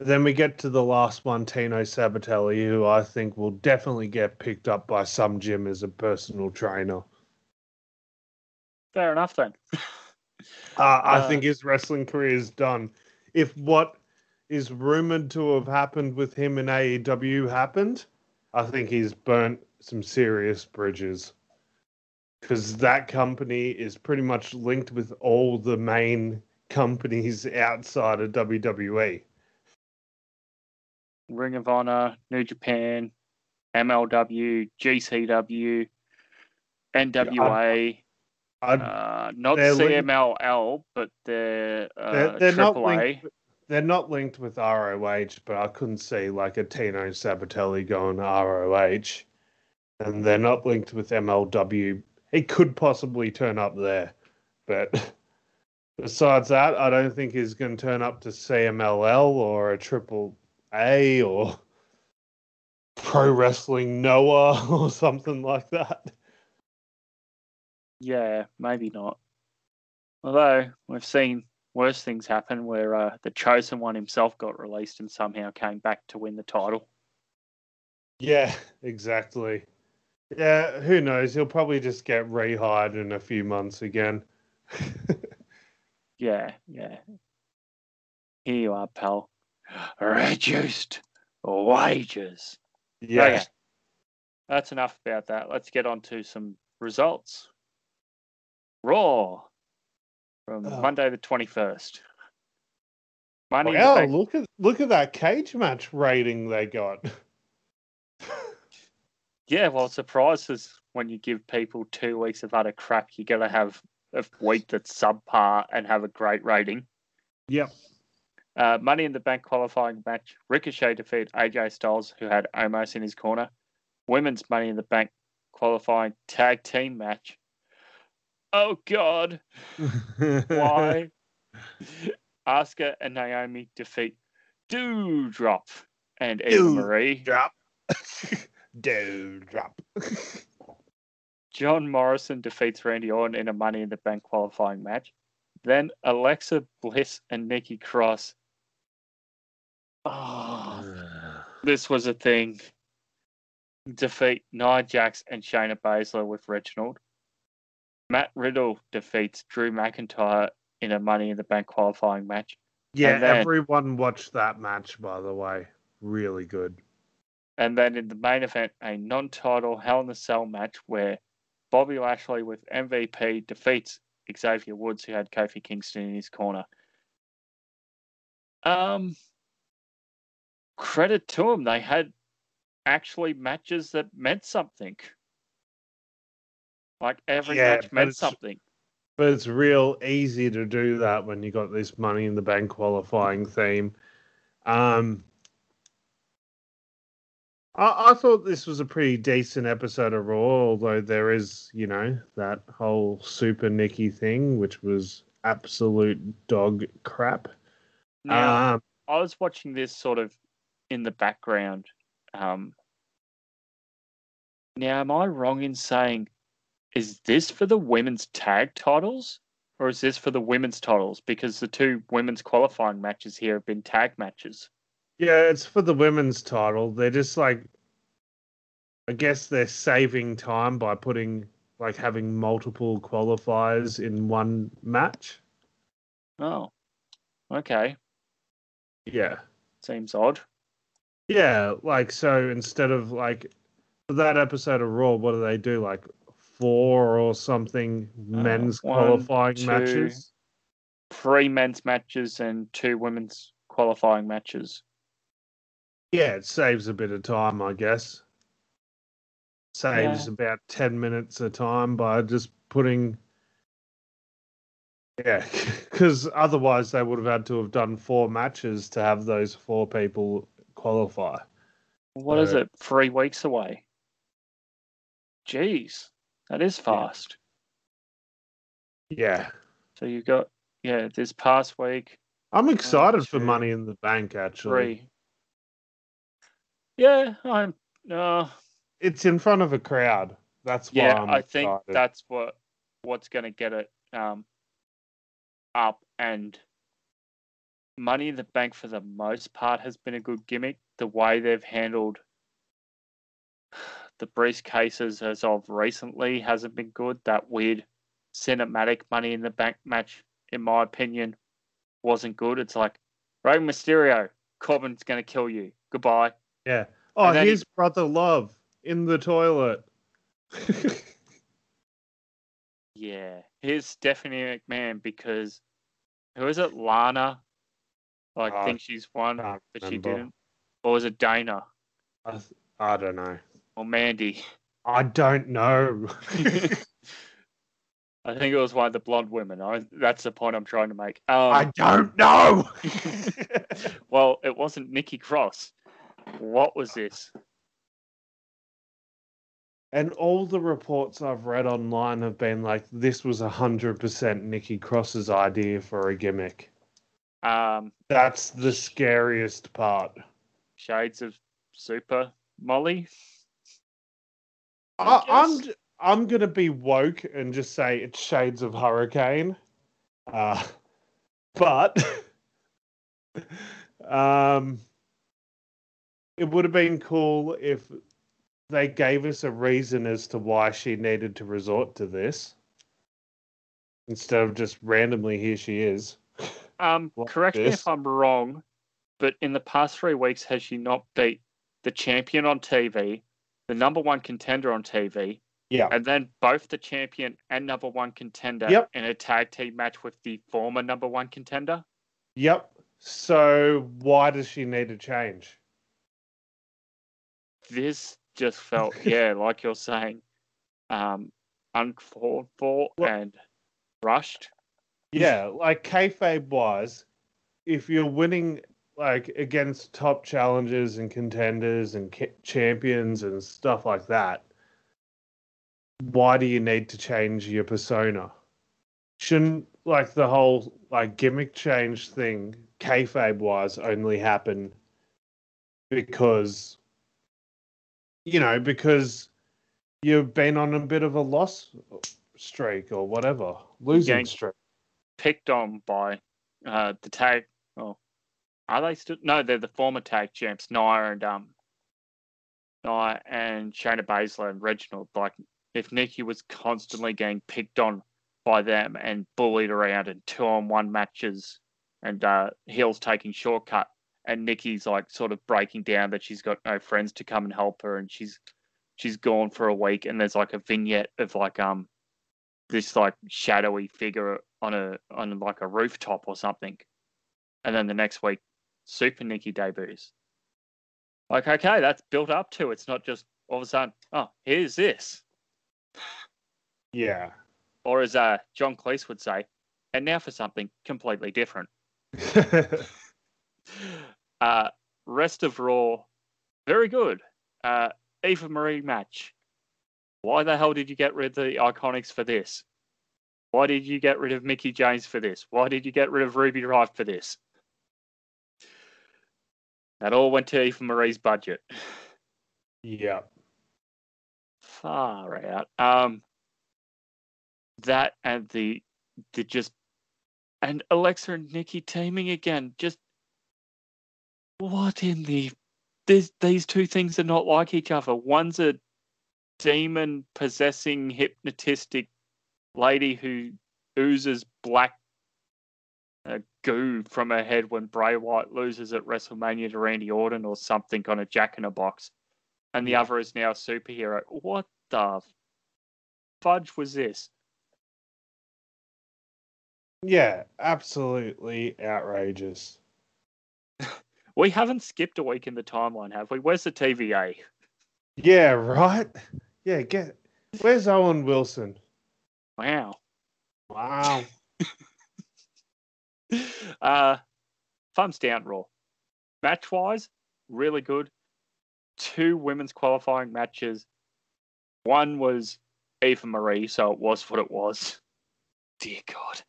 Then we get to the last one, Tino Sabatelli, who I think will definitely get picked up by some gym as a personal trainer. Fair enough then. Uh, I Uh, think his wrestling career is done. If what is rumored to have happened with him in AEW happened, I think he's burnt some serious bridges. Because that company is pretty much linked with all the main companies outside of. WWE. Ring of Honor, New Japan, MLW, GCW, NWA, I'd, uh, not they're linked- CMLL, but they're, uh, they're, they're not linked. They're not linked with ROH, but I couldn't see like a Tino Sabatelli going to ROH, and they're not linked with MLW. He could possibly turn up there, but besides that, I don't think he's going to turn up to CMLL or a Triple A or Pro Wrestling Noah or something like that. Yeah, maybe not. Although we've seen worse things happen where uh, the chosen one himself got released and somehow came back to win the title. Yeah, exactly. Yeah, who knows? He'll probably just get rehired in a few months again. Yeah, yeah. Here you are, pal. Reduced wages. yeah. Okay. That's enough about that. Let's get on to some results. Raw from Oh. Monday the 21st. Money Wow, look at look at that cage match rating they got. Yeah, well, surprises when you give people two weeks of utter crap, you're gonna have a week that's subpar and have a great rating. Yep. Uh, Money in the Bank qualifying match. Ricochet defeat AJ Styles, who had Omos in his corner. Women's Money in the Bank qualifying tag team match. Oh, God. Why? Asuka and Naomi defeat Doudrop and Eva Doud- Marie. drop. Dude, drop. John Morrison defeats Randy Orton in a Money in the Bank qualifying match. Then Alexa Bliss and Nikki Cross. Oh, this was a thing. Defeat Nia Jax and Shayna Baszler with Reginald. Matt Riddle defeats Drew McIntyre in a Money in the Bank qualifying match. yeah, then- everyone watched that match, by the way. Really good. And then in the main event, a non title Hell in a Cell match where Bobby Lashley with MVP defeats Xavier Woods, who had Kofi Kingston in his corner. Um, credit to them, they had actually matches that meant something. Like every Yeah, match meant something. But it's real easy to do that when you got this money in the bank qualifying theme. Um, I, I thought this was a pretty decent episode of Raw, although there is, you know, that whole Super Nikki thing, which was absolute dog crap. Now, Um, I was watching this sort of in the background. Um, now, am I wrong in saying, is this for the women's tag titles or is this for the women's titles? Because the two women's qualifying matches here have been tag matches. yeah, it's for the women's title. They're just like, I guess they're saving time by putting, like, having multiple qualifiers in one match. Oh, okay. Yeah. Seems odd. Yeah, like so instead of like for that episode of Raw, what do they do? Like four or something men's Uh, one, qualifying two. matches? Three men's matches and two women's qualifying matches. Yeah, it saves a bit of time, I guess. Saves about 10 minutes of time by just putting. Yeah, because otherwise they would have had to have done four matches to have those four people qualify. What is Uh, it? Three weeks away. Jeez, that is fast. Yeah. So you've got yeah this past week, I'm excited for two, Money in the Bank. Actually, Three. Yeah, I'm. Uh, it's in front of a crowd. That's why yeah, I'm I think excited. that's what what's going to get it um, up. And Money in the Bank, for the most part, has been a good gimmick. The way they've handled the briefcases as of recently hasn't been good. That weird cinematic Money in the Bank match, in my opinion, wasn't good. It's like Rey Mysterio, Corbin's going to kill you. Goodbye. yeah. Oh, then he- brother love in the toilet. Yeah, here's Stephanie McMahon because who is it? Lana. Like, Oh, think she's won, but she didn't. Or was it Dana I, I don't know. Or Mandy? I don't know. I think it was one of the blonde women. I, that's the point I'm trying to make. Um, I don't know. well, it wasn't Nikki Cross. What was this? and all the reports I've read online have been like, this was 100% Nikki Cross's idea for a gimmick. Um, That's the scariest part. Shades of Super Molly. I I, I'm j- I'm gonna be woke and just say it's shades of hurricane, uh, but um, it would have been cool if they gave us a reason as to why she needed to resort to this instead of just randomly here she is. Um, like correct me if I'm wrong, but in the past three weeks, has she not beat the champion on TV, the number one contender on TV, Yeah, and then both the champion and number one contender Yep. in a tag team match with the former number one contender? yep. So why does she need to change? This just felt, yeah, like you're saying, um, uncalled for Well- and rushed. Yeah, like kayfabe wise, if you're winning like against top challengers and contenders and ca- champions and stuff like that, why do you need to change your persona? Shouldn't like the whole like gimmick change thing, kayfabe wise, only happen because you know because you've been on a bit of a loss streak or whatever, losing streak. picked on by uh, the tag. Oh, are they still? No, they're the former tag champs, Nia and um, Nia and Shayna Baszler and Reginald. Like, if Nikki was constantly getting picked on by them and bullied around in two-on-one matches, and uh, heels taking shortcut, and Nikki's like sort of breaking down that she's got no friends to come and help her, and she's she's gone for a week, and there's like a vignette of like um this like shadowy figure on a on like a rooftop or something, and then the next week, Super Nikki debuts. Like, okay, that's built up to. It's not just all of a sudden, oh, here's this, Yeah. or as uh, John Cleese would say, and now for something completely different. Uh, rest of Raw, very good. Uh, Eva Marie match. Why the hell did you get rid of the Iconics for this? Why did you get rid of Mickie James for this? Why did you get rid of Ruby Riott for this? That all went to Eva Marie's budget. yeah. Far out. Um, that and the the just and Alexa and Nikki teaming again. Just what in the these these two things are not like each other. One's a demon possessing hypnotistic lady who oozes black goo from her head when Bray Wyatt loses at WrestleMania to Randy Orton or something on a Jack in a Box, and the other is now a superhero. What the fudge was this? Yeah, absolutely outrageous. We haven't skipped a week in the timeline, have we? Where's the TVA? Yeah, right? Yeah, get where's Owen Wilson? Wow. Wow. uh, thumbs down, Raw. Match wise, really good. Two women's qualifying matches. One was Eva Marie, so it was what it was. Dear God.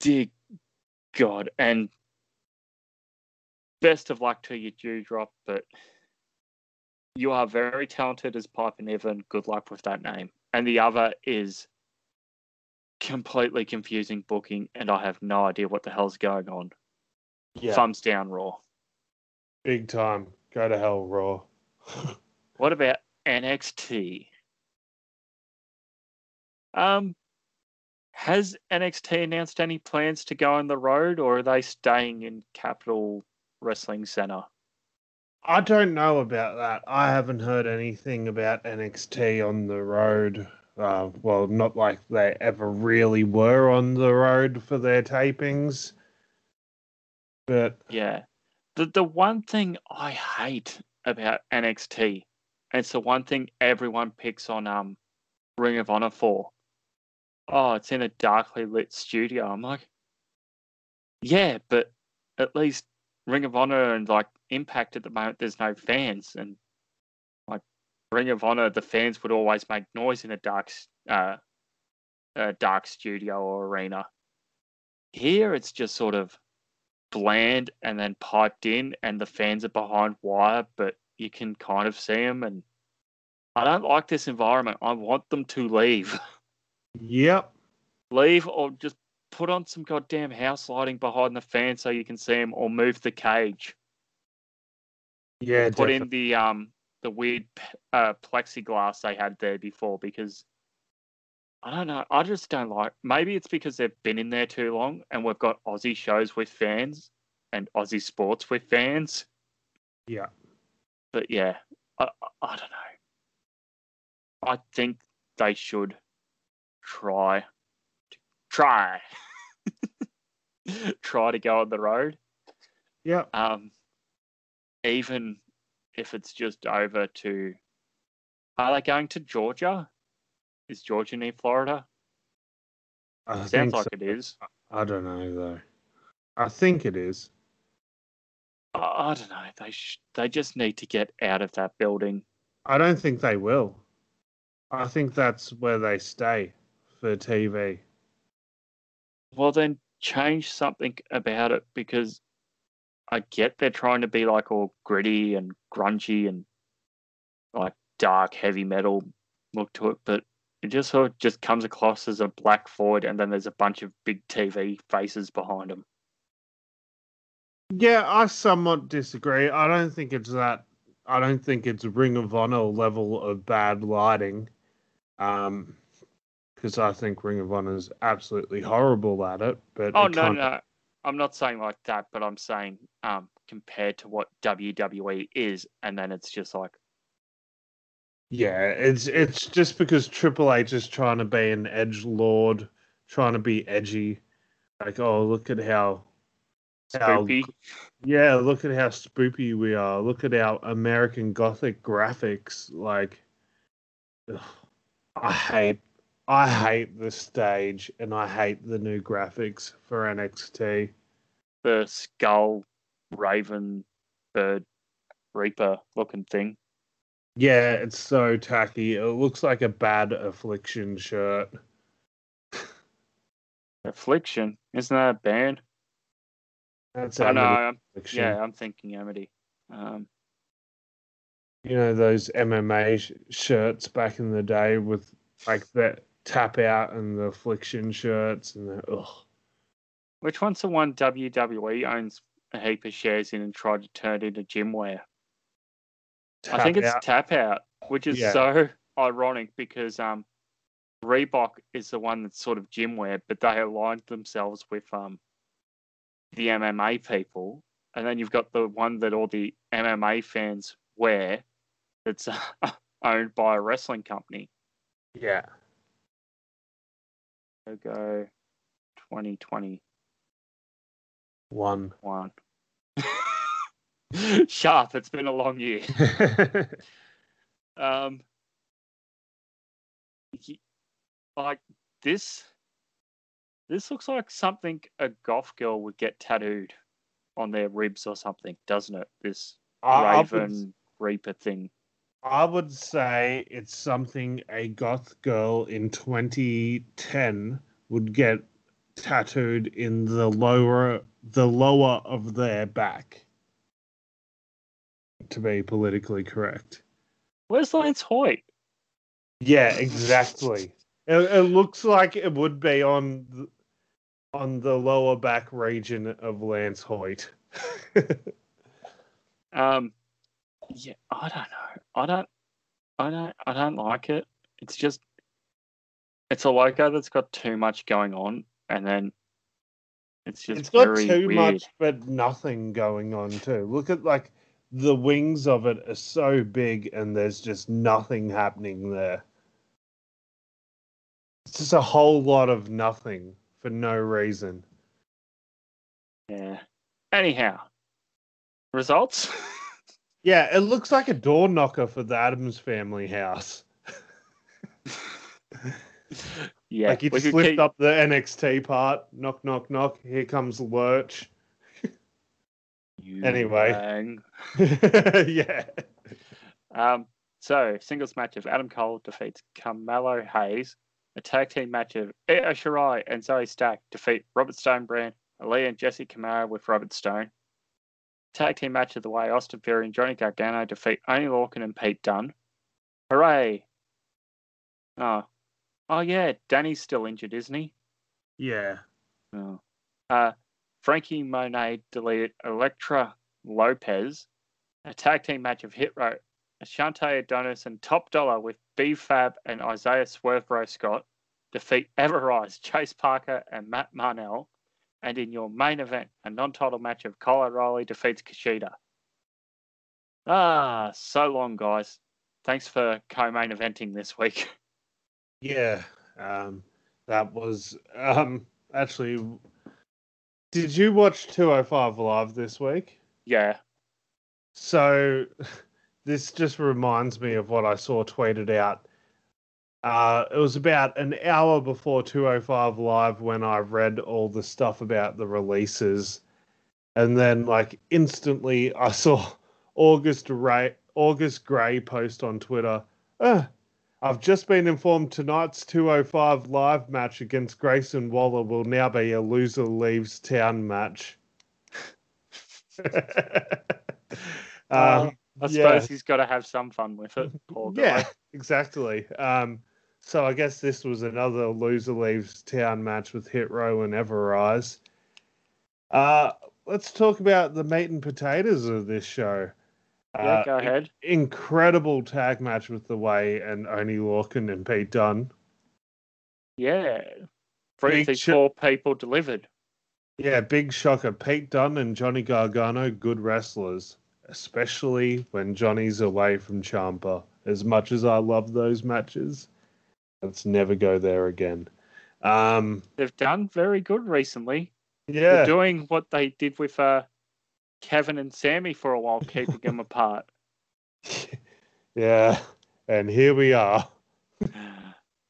Dear God, and best of luck to you, Doudrop, but you are very talented as Piper Niven. Good luck with that name. And the other is completely confusing booking, and I have no idea what the hell's going on. Yeah, Thumbs down, Raw. big time. Go to hell, Raw. What about NXT? Um, has NXT announced any plans to go on the road, or are they staying in Capitol Wrestling Center? I don't know about that. I haven't heard anything about NXT on the road. Uh, well, not like they ever really were on the road for their tapings. But Yeah. The the one thing I hate about NXT, and it's the one thing everyone picks on um Ring of Honor for. Oh, it's in a darkly lit studio. I'm like, yeah, but at least Ring of Honor and like Impact at the moment, there's no fans, and Ring of Honor, the fans would always make noise in a dark, uh, a dark studio or arena. Here, it's just sort of bland and then piped in, and the fans are behind wire, but you can kind of see them. And I don't like this environment. I want them to leave, yep, leave, or just put on some goddamn house lighting behind the fans so you can see them, or move the cage. yeah, put definitely. in the um the weird uh, plexiglass they had there before because I don't know. I just don't like. Maybe it's because they've been in there too long, and we've got Aussie shows with fans and Aussie sports with fans. yeah. But yeah, I, I, I don't know. I think they should try, to, try, try to go on the road. Yeah. Um, even if it's just over to, are they going to Georgia? Is Georgia near Florida? I Sounds like so. it is. I don't know though. I think it is. I, I don't know. They sh- they just need to get out of that building. I don't think they will. I think that's where they stay for TV. Well, then change something about it because I get they're trying to be like all gritty and grungy and like dark heavy metal look to it, but it just sort of just comes across as a black void, and then there's a bunch of big TV faces behind them. Yeah, I somewhat disagree. I don't think it's that. I don't think it's a Ring of Honor level of bad lighting. Um, because I think Ring of Honor is absolutely horrible at it. But Oh it no, no, I'm not saying like that, but I'm saying um compared to what WWE is, and then it's just like Yeah, it's it's just because Triple H is trying to be an edge lord, trying to be edgy. Like, oh, look at how How- spoopy. Yeah, look at how spoopy we are. Look at our American Gothic graphics. Like, ugh, I hate, I hate the stage, and I hate the new graphics for NXT. the skull raven bird reaper looking thing. Yeah, it's so tacky. It looks like a bad Affliction shirt. Affliction, isn't that a band? That's I know. I'm, Affliction. yeah, I'm thinking Amity. Um, You know those MMA sh- shirts back in the day with like that tap out and the Affliction shirts and the ugh. which one's the one WWE owns a heap of shares in and tried to turn into gym wear? I think Tap it's out. Tap Out, which is Yeah. so ironic because um, Reebok is the one that's sort of gym wear, but they aligned themselves with um, the MMA people, and then you've got the one that all the MMA fans wear that's owned by a wrestling company. Yeah. Go 2021. One. One. Sharp, it's been a long year. Um, like this, this looks like something a goth girl would get tattooed on their ribs or something, doesn't it? This would, Raven Reaper thing. I would say it's something a goth girl in 2010 would get tattooed in the lower the lower of their back. To be politically correct. Where's Lance Hoyt? Yeah, exactly. it, it looks like it would be on the, on the lower back region of Lance Hoyt. Um, yeah, I don't know. I don't, I don't, I don't like it. It's just, it's a logo that's got too much going on, and then it's just it's got too weird. much but nothing going on too. Look at like the wings of it are so big and there's just nothing happening there. It's just a whole lot of nothing for no reason. Yeah. Anyhow, results. Yeah, it looks like a door knocker for the Addams family house. yeah, like just lift keep- up the NXT part, knock, knock, knock. Here comes Lurch. You anyway. yeah. Um, so singles match of Adam Cole defeats Carmelo Hayes. A tag team match of Io Shirai and Zoey Stark defeat Robert Stone Brand, Aliyah and Jessi Kamea with Robert Stone. Tag team match of the way Austin Theory and Johnny Gargano defeat Oney Lorcan and Pete Dunne. Hooray! Oh, oh yeah, Danny's still injured, isn't he? Yeah. Oh. Uh, Franky Monet deleted Elektra Lopez. A tag team match of Hit Row, Ashante Adonis and Top Dollar with B Fab and Isaiah Swervebro Scott defeat Everrise, Chase Parker, and Matt Martel. And in your main event, a non title match of Kyle O'Reilly defeats Kushida. Ah, so long, guys. Thanks for co main eventing this week. Yeah. Um, that was um actually. Did you watch 205 Live this week? yeah. So this just reminds me of what I saw tweeted out. Uh, it was about an hour before 205 Live when I read all the stuff about the releases. And then, like, instantly I saw August Ray, August Grey post on Twitter. Uh, I've just been informed tonight's 205 Live match against Grayson Waller will now be a loser leaves town match. Uh, um, I yeah. suppose he's got to have some fun with it. Yeah, exactly. Um, so I guess this was another loser leaves town match with Hit Row and Everrise. Uh, let's talk about the meat and potatoes of this show. Yeah, Uh, go ahead. Incredible tag match with the Way and Oney Lorcan and Pete Dunne. Yeah. Three sh- four people delivered. Yeah, big shocker. Pete Dunne and Johnny Gargano, good wrestlers, especially when Johnny's away from Ciampa. As much as I love those matches, let's never go there again. Um, They've done very good recently. yeah, They're doing what they did with uh, Kevin and Sami for a while, keeping them apart. yeah, and here we are.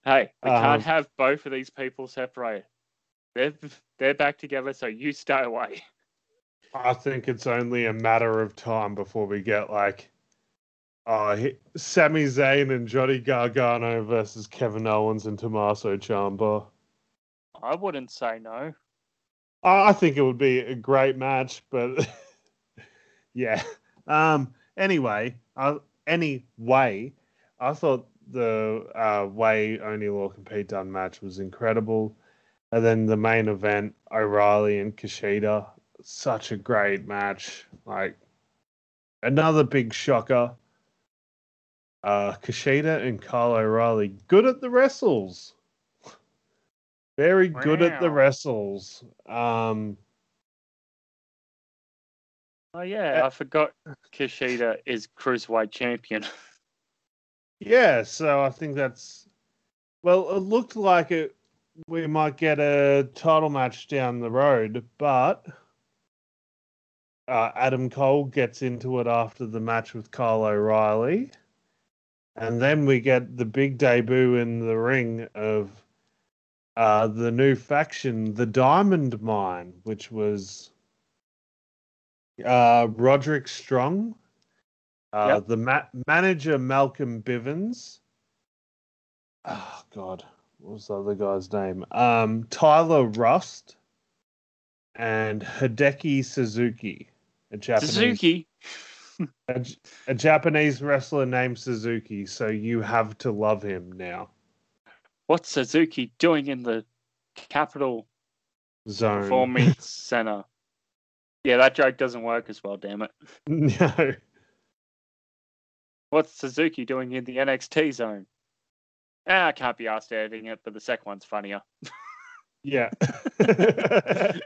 Hey, we Um, can't have both of these people separated. They're they're back together, so you stay away. I think it's only a matter of time before we get like, uh, Sami Zayn and Johnny Gargano versus Kevin Owens and Tommaso Ciampa. I wouldn't say no. I I think it would be a great match, but yeah. Um. Anyway, uh, anyway, I thought the uh, way Oney Lorcan and Pete Dunne match was incredible, and then the main event, O'Reilly and Kushida, such a great match. Like another big shocker. Uh, Kushida and Kyle O'Reilly, good at the wrestles. Very good at the wrestles. Um, Oh yeah, Uh, I forgot Kushida is cruiserweight champion. Yeah, so I think that's well, it looked like it we might get a title match down the road, but uh, Adam Cole gets into it after the match with Kyle O'Reilly. And then we get the big debut in the ring of uh, the new faction, the Diamond Mine, which was uh, Roderick Strong, uh, the ma- manager Malcolm Bivens. Oh God, what was the other guy's name? Um, Tyler Rust and Hideki Suzuki, a Japanese Suzuki. A, a Japanese wrestler named Suzuki. So you have to love him now. What's Suzuki doing in the Capital Zone. Performance Center? Yeah, that joke doesn't work as well, damn it. no. What's Suzuki doing in the NXT zone? Ah, I can't be asked editing it, but the second one's funnier. Yeah.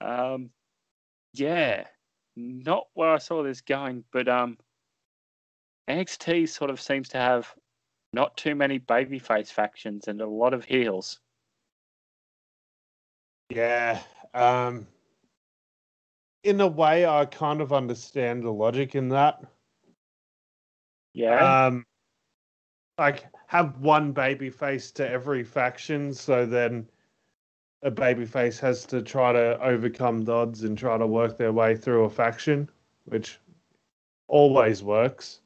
um, yeah, not where I saw this going, but um, NXT sort of seems to have not too many babyface factions and a lot of heels. yeah. Um, in a way, I kind of understand the logic in that. Yeah, Um, like have one baby face to every faction, so then a baby face has to try to overcome the odds and try to work their way through a faction, which always works.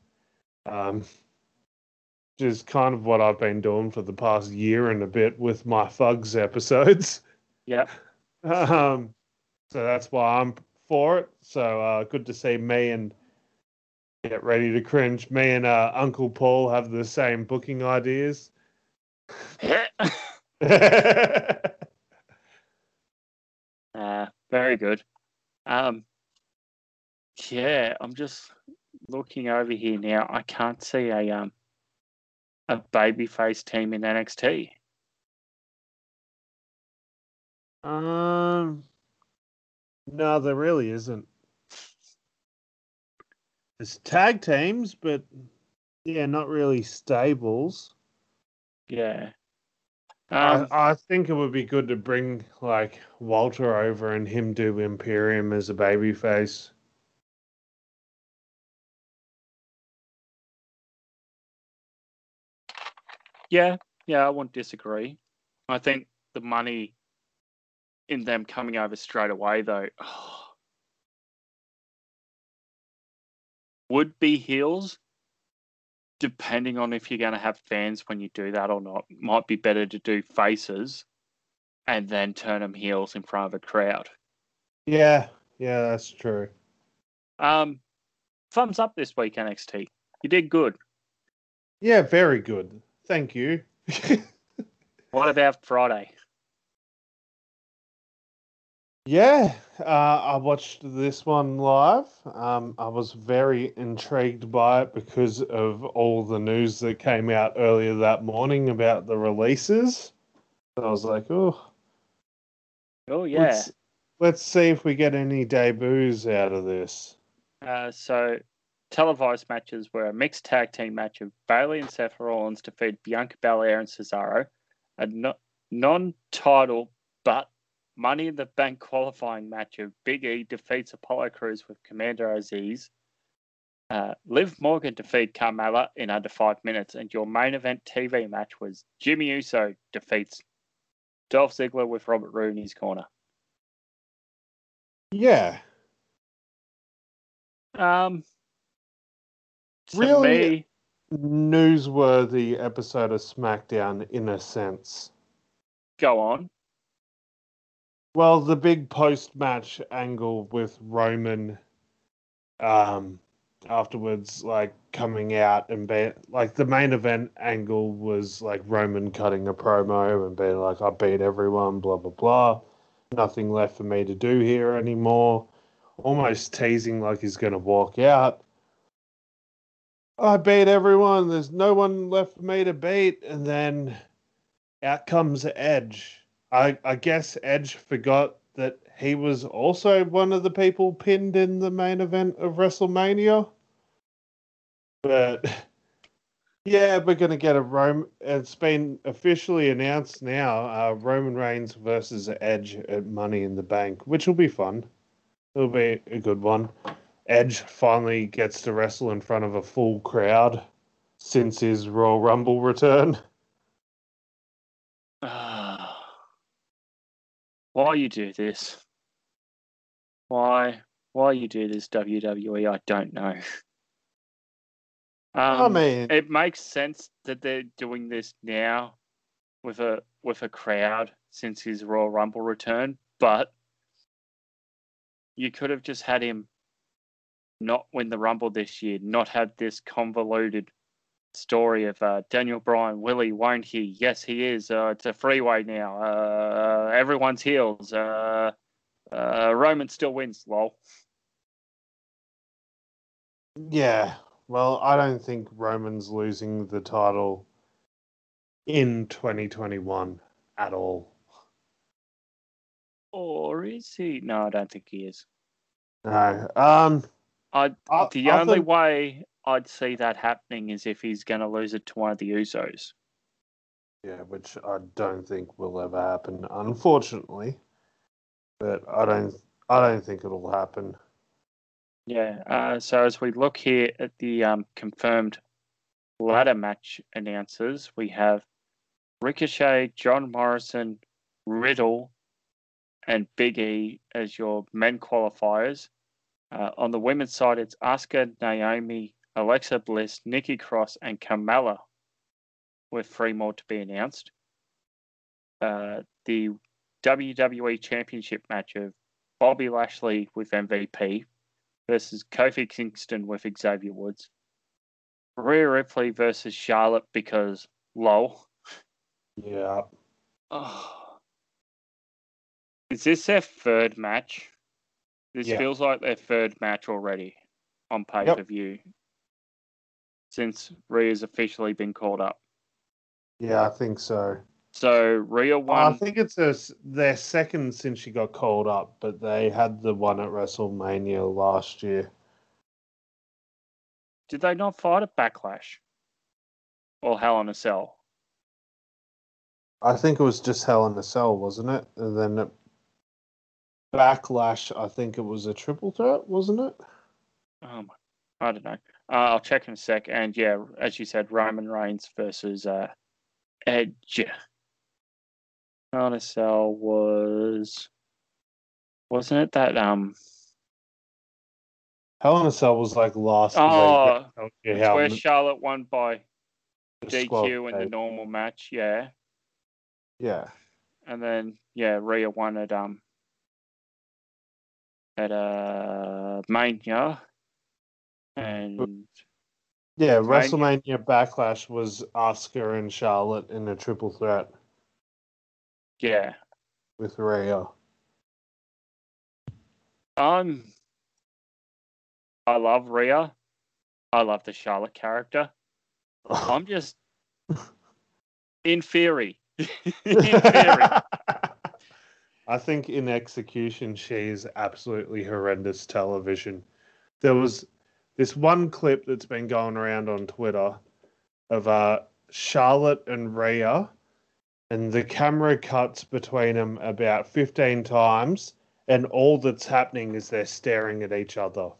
Um, which is kind of what I've been doing for the past year and a bit with my Thugs episodes. yeah. Um, so that's why I'm for it. So uh, good to see me and get ready to cringe. Me and uh, Uncle Paul have the same booking ideas. Uh, very good. Um, yeah, I'm just looking over here now. I can't see a um a babyface team in NXT. um, no, there really isn't. There's tag teams, but yeah, not really stables. Yeah. Um, I, I think it would be good to bring like Walter over and him do Imperium as a babyface. yeah, yeah, I won't disagree. I think the money in them coming over straight away, though, would be heels, depending on if you're going to have fans when you do that or not. Might be better to do faces and then turn them heels in front of a crowd. Yeah, yeah, that's true. Um, thumbs up this week, NXT. You did good. Yeah, very good. Thank you. What about Friday? Yeah, uh, I watched this one live. Um, I was very intrigued by it because of all the news that came out earlier that morning about the releases. I was like, oh, Oh yeah. let's, let's see if we get any debuts out of this. Uh, so televised matches were a mixed tag team match of Bayley and Seth Rollins defeat Bianca Belair and Cesaro, a no- non-title but Money in the Bank qualifying match of Big E defeats Apollo Crews with Commander Azeez. Uh, Liv Morgan defeat Carmella in under five minutes, and your main event TV match was Jimmy Uso defeats Dolph Ziggler with Robert Roode in his corner. Yeah, Um, Really? me, newsworthy episode of SmackDown in a sense. go on. Well, the big post match angle with Roman um afterwards like coming out and be like the main event angle was like Roman cutting a promo and being like I beat everyone blah blah blah. Nothing left for me to do here anymore. Almost teasing like he's going to walk out. I beat everyone. There's no one left for me to beat. And then out comes Edge I, I guess Edge forgot that he was also one of the people pinned in the main event of WrestleMania. But yeah, we're going to get a Rome. It's been officially announced now uh, Roman Reigns versus Edge at Money in the Bank, which will be fun. It'll be a good one. Edge finally gets to wrestle in front of a full crowd since his Royal Rumble return. Why you do this? Why? Why you do this, WWE? I don't know. Um, I mean, it makes sense that they're doing this now with a with a crowd since his Royal Rumble return, but you could have just had him not win the Rumble this year, not had this convoluted story of uh, Daniel Bryan, Willie, won't he? Yes, he is. Uh, it's a freeway now. Uh, everyone's heels. Uh, uh, Roman still wins, lol. Yeah. Well, I don't think Roman's losing the title in 2021 at all. Or is he? No, I don't think he is. No. Um. I, I- the I only think- way I'd see that happening is if he's going to lose it to one of the Usos. Yeah, which I don't think will ever happen, unfortunately. But I don't. I don't think it'll happen. Yeah. Uh, so as we look here at the um, confirmed ladder match announcers, we have Ricochet, John Morrison, Riddle, and Big E as your men qualifiers. Uh, on the women's side, it's Asuka, Naomi, Alexa Bliss, Nikki Cross, and Carmella, with three more to be announced. Uh, the WWE Championship match of Bobby Lashley with MVP versus Kofi Kingston with Xavier Woods. Rhea Ripley versus Charlotte because lol. Yeah. Oh. Is this their third match? This Yeah. feels like their third match already on pay per view since Rhea's officially been called up. Yeah, I think so. So Rhea won. I think it's a, s- their second since she got called up, but they had the one at WrestleMania last year. Did they not fight at Backlash? Or Hell in a Cell? I think it was just Hell in a Cell, wasn't it? And then at Backlash, I think it was a triple threat, wasn't it? Oh my, I don't know. Uh, I'll check in a sec. And yeah, as you said, Roman Reigns versus uh, Edge. Hell in a Cell was, wasn't it that um? Hell in a Cell was like last Oh, It's where Charlotte won by DQ in the normal match. Yeah, Yeah. and then yeah, Rhea won at um at uh Mania, and Yeah. WrestleMania Backlash was Asuka and Charlotte in a triple threat yeah, with Rhea. Um, I love Rhea. I love the Charlotte character. I'm just in theory. in theory. I think in execution, she's absolutely horrendous television. There was this one clip that's been going around on Twitter of uh, Charlotte and Rhea, and the camera cuts between them about 15 times, and all that's happening is they're staring at each other.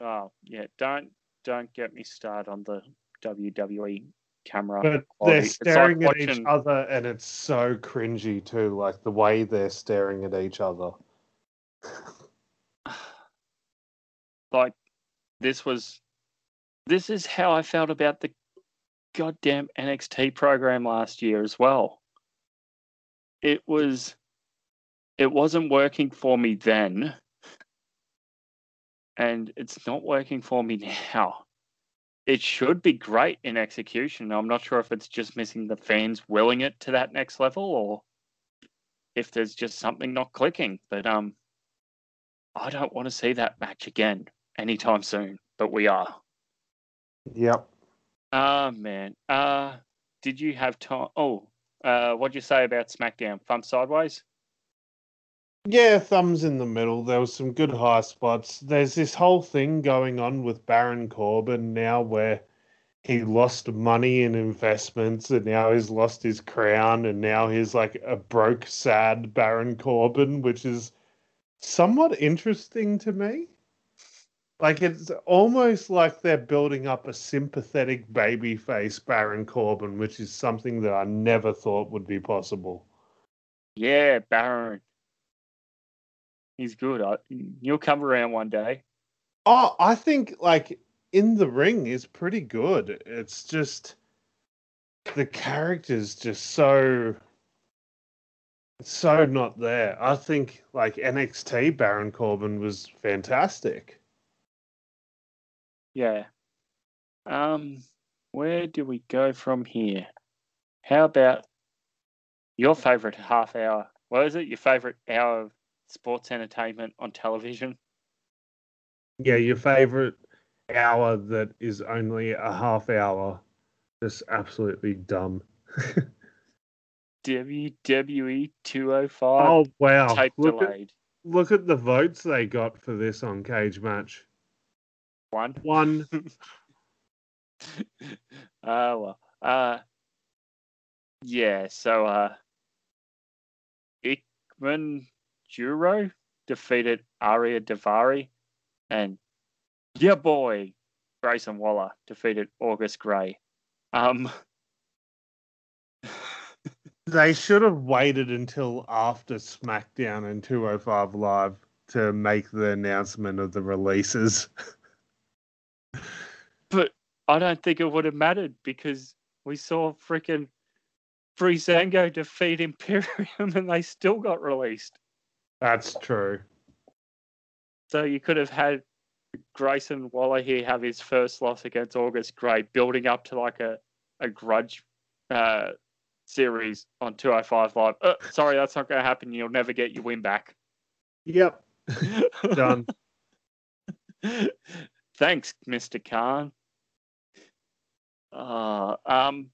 Oh yeah, don't don't get me started on the WWE camera. But quality. they're It's like staring at each other, and it's so cringy too, like the way they're staring at each other. like this was this is how I felt about the goddamn NXT program last year as well. It was it wasn't working for me then and it's not working for me now. It should be great in execution. I'm not sure if it's just missing the fans willing it to that next level or if there's just something not clicking. But um I don't want to see that match again anytime soon, but we are. Yep. Ah man. Uh did you have time oh, uh what'd you say about SmackDown? Thumb sideways? Yeah, thumbs in the middle. There was some good high spots. There's this whole thing going on with Baron Corbin now where he lost money in investments and now he's lost his crown and now he's like a broke, sad Baron Corbin, which is somewhat interesting to me. Like it's almost like they're building up a sympathetic babyface Baron Corbin, which is something that I never thought would be possible. Yeah, Baron. He's good. I, you'll come around one day. Oh, I think like in the ring is pretty good. It's just the characters just so so not there. I think like NXT Baron Corbin was fantastic. Yeah. Um, where do we go from here? How about your favorite half hour? What is it? Your favorite hour of sports entertainment on television? Yeah, your favorite hour that is only a half hour. Just absolutely dumb. WWE 205 Oh wow! tape Look at, look at the votes they got for this on Cage Match. One. One. uh well. Uh yeah, so uh Ikemen Jiro defeated Ariya Daivari and yeah boy Grayson Waller defeated August Grey. Um They should have waited until after SmackDown and 205 Live to make the announcement of the releases. but I don't think it would have mattered because we saw freaking Breezango defeat Imperium and they still got released. That's true. So you could have had Grayson Waller here have his first loss against August Grey, building up to like a, a grudge uh, series on 205 Live. Uh, sorry, that's not going to happen. You'll never get your win back. Yep. Done. Thanks, Mr. Khan. Uh, um,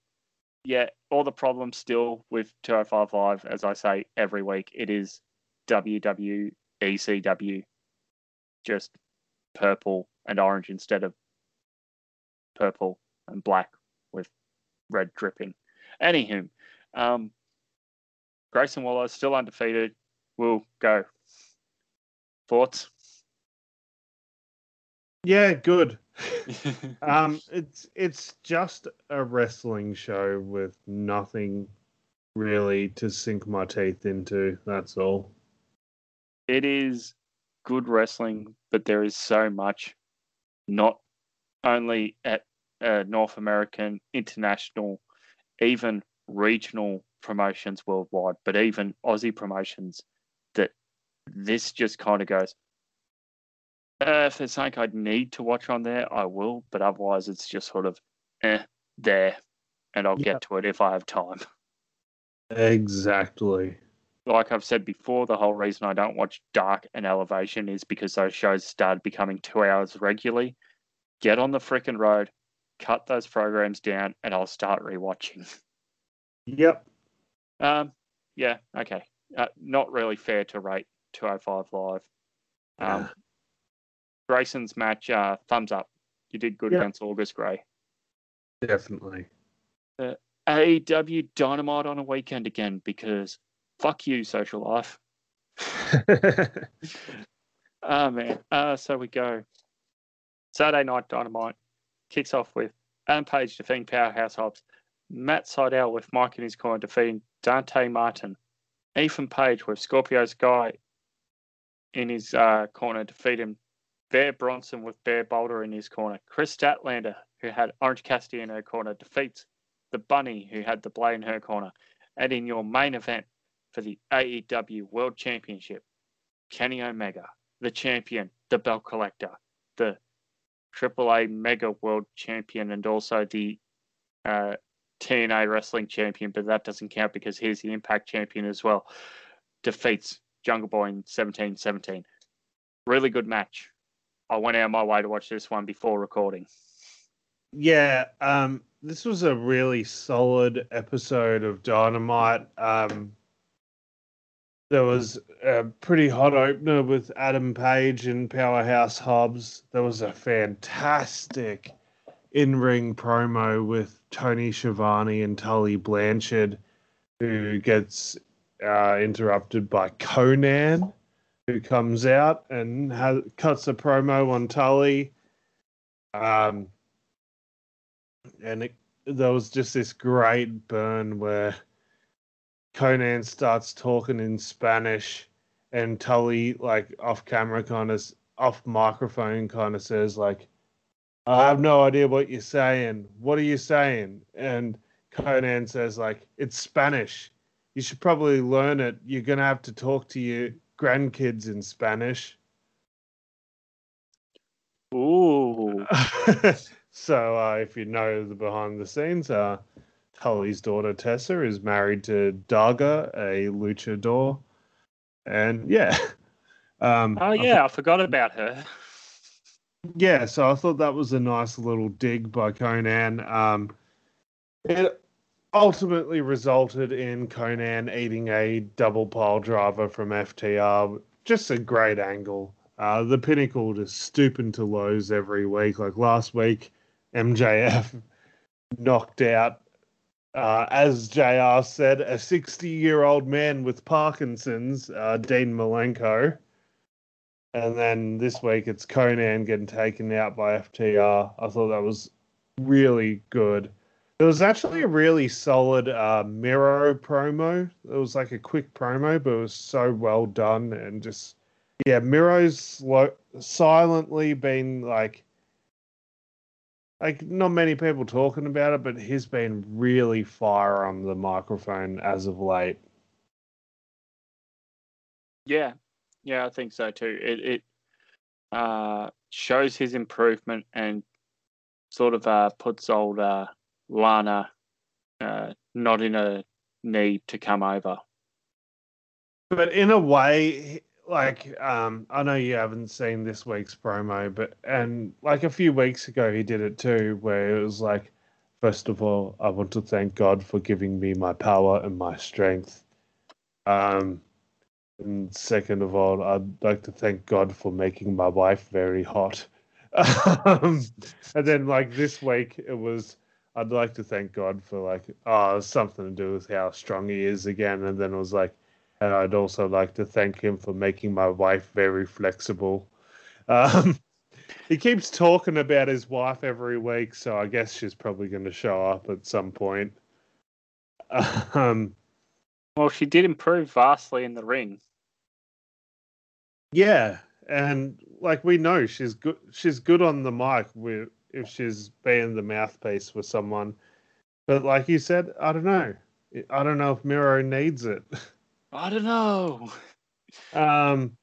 yeah, all the problems still with 205 Live, as I say every week, it is WWECW, just purple and orange instead of purple and black with red dripping. Anywho, um, Grayson Waller still undefeated. We'll go. Thoughts? Yeah, good. Um, it's it's just a wrestling show with nothing really to sink my teeth into. That's all. it is good wrestling, but there is so much, not only at uh, North American, international, even regional promotions worldwide, but even Aussie promotions, that this just kind of goes. Uh, if there's something I'd need to watch on there, I will, but otherwise it's just sort of eh, there, and I'll Yeah. get to it if I have time. Exactly. like I've said before, the whole reason I don't watch Dark and Elevation is because those shows started becoming two hours regularly. Get on the frickin' road, cut those programs down, and I'll start rewatching. Yep. Um, yeah, okay. Uh, not really fair to rate 205 Live. Um, Yeah. Grayson's match, uh, thumbs up. You did good Yeah. against August Grey. Definitely. AEW Dynamite on a weekend again because fuck you, social life. Oh man. Uh, so we go. Saturday night dynamite kicks off with Adam Page defeating Powerhouse Hobbs. Matt Sydal with Mike in his corner defeating Dante Martin. Ethan Page with Scorpio Sky in his uh, corner defeating Bear Bronson with Bear Boulder in his corner. Kris Statlander, who had Orange Cassidy in her corner, defeats the Bunny, who had the Blade in her corner. And in your main event for the AEW World Championship, Kenny Omega, the champion, the belt collector, the AAA Mega World Champion, and also the uh, TNA Wrestling Champion, but that doesn't count because he's the Impact Champion as well. Defeats Jungle Boy in 17-17. Really good match. I went out of my way to watch this one before recording. yeah, um, this was a really solid episode of Dynamite. Um, there was a pretty hot opener with Adam Page and Powerhouse Hobbs. There was a fantastic in ring promo with Tony Schiavone and Tully Blanchard, who gets uh, interrupted by Konnan, who comes out and has, cuts a promo on Tully. Um, and it, there was just this great burn where Konnan starts talking in Spanish, and Tully, like off camera, kind of off microphone, kind of says like, "I have no idea what you're saying. What are you saying?" And Konnan says like it's Spanish. You should probably learn it. You're gonna have to talk to your grandkids in Spanish. Ooh. so uh, if you know the behind the scenes, uh, Tully's daughter Tessa is married to Daga, a luchador, and yeah. Um, oh yeah, I forgot about her. Yeah, so I thought that was a nice little dig by Konnan. Um, it ultimately resulted in Konnan eating a double pile driver from FTR. Just a great angle. Uh, the pinnacle just stooping to lows every week. Like last week, MJF knocked out, uh, as JR said, a 60 year old man with Parkinson's, uh, Dean Malenko. And then this week it's Konnan getting taken out by FTR. I thought that was really good. It was actually a really solid uh, Miro promo. It was like a quick promo, but it was so well done and just yeah, Miro's slow, silently been like like not many people talking about it, but he's been really fire on the microphone as of late. Yeah, yeah, I think so too. It it uh, shows his improvement and sort of uh, puts old uh, Lana uh, not in a need to come over. But in a way, like um, I know you haven't seen this week's promo, but and like a few weeks ago he did it too, where it was like, first of all, I want to thank God for giving me my power and my strength. Um, and second of all, I'd like to thank God for making my wife very hot. um, and then, like this week, it was I'd like to thank God for like oh something to do with how strong he is again. And then it was like, and I'd also like to thank him for making my wife very flexible. Um, he keeps talking about his wife every week, so I guess she's probably going to show up at some point. Um, well, she did improve vastly in the ring. Yeah, and like we know, she's good. She's good on the mic with if she's being the mouthpiece for someone. But like you said, I don't know. I don't know if Miro needs it. I don't know. Um,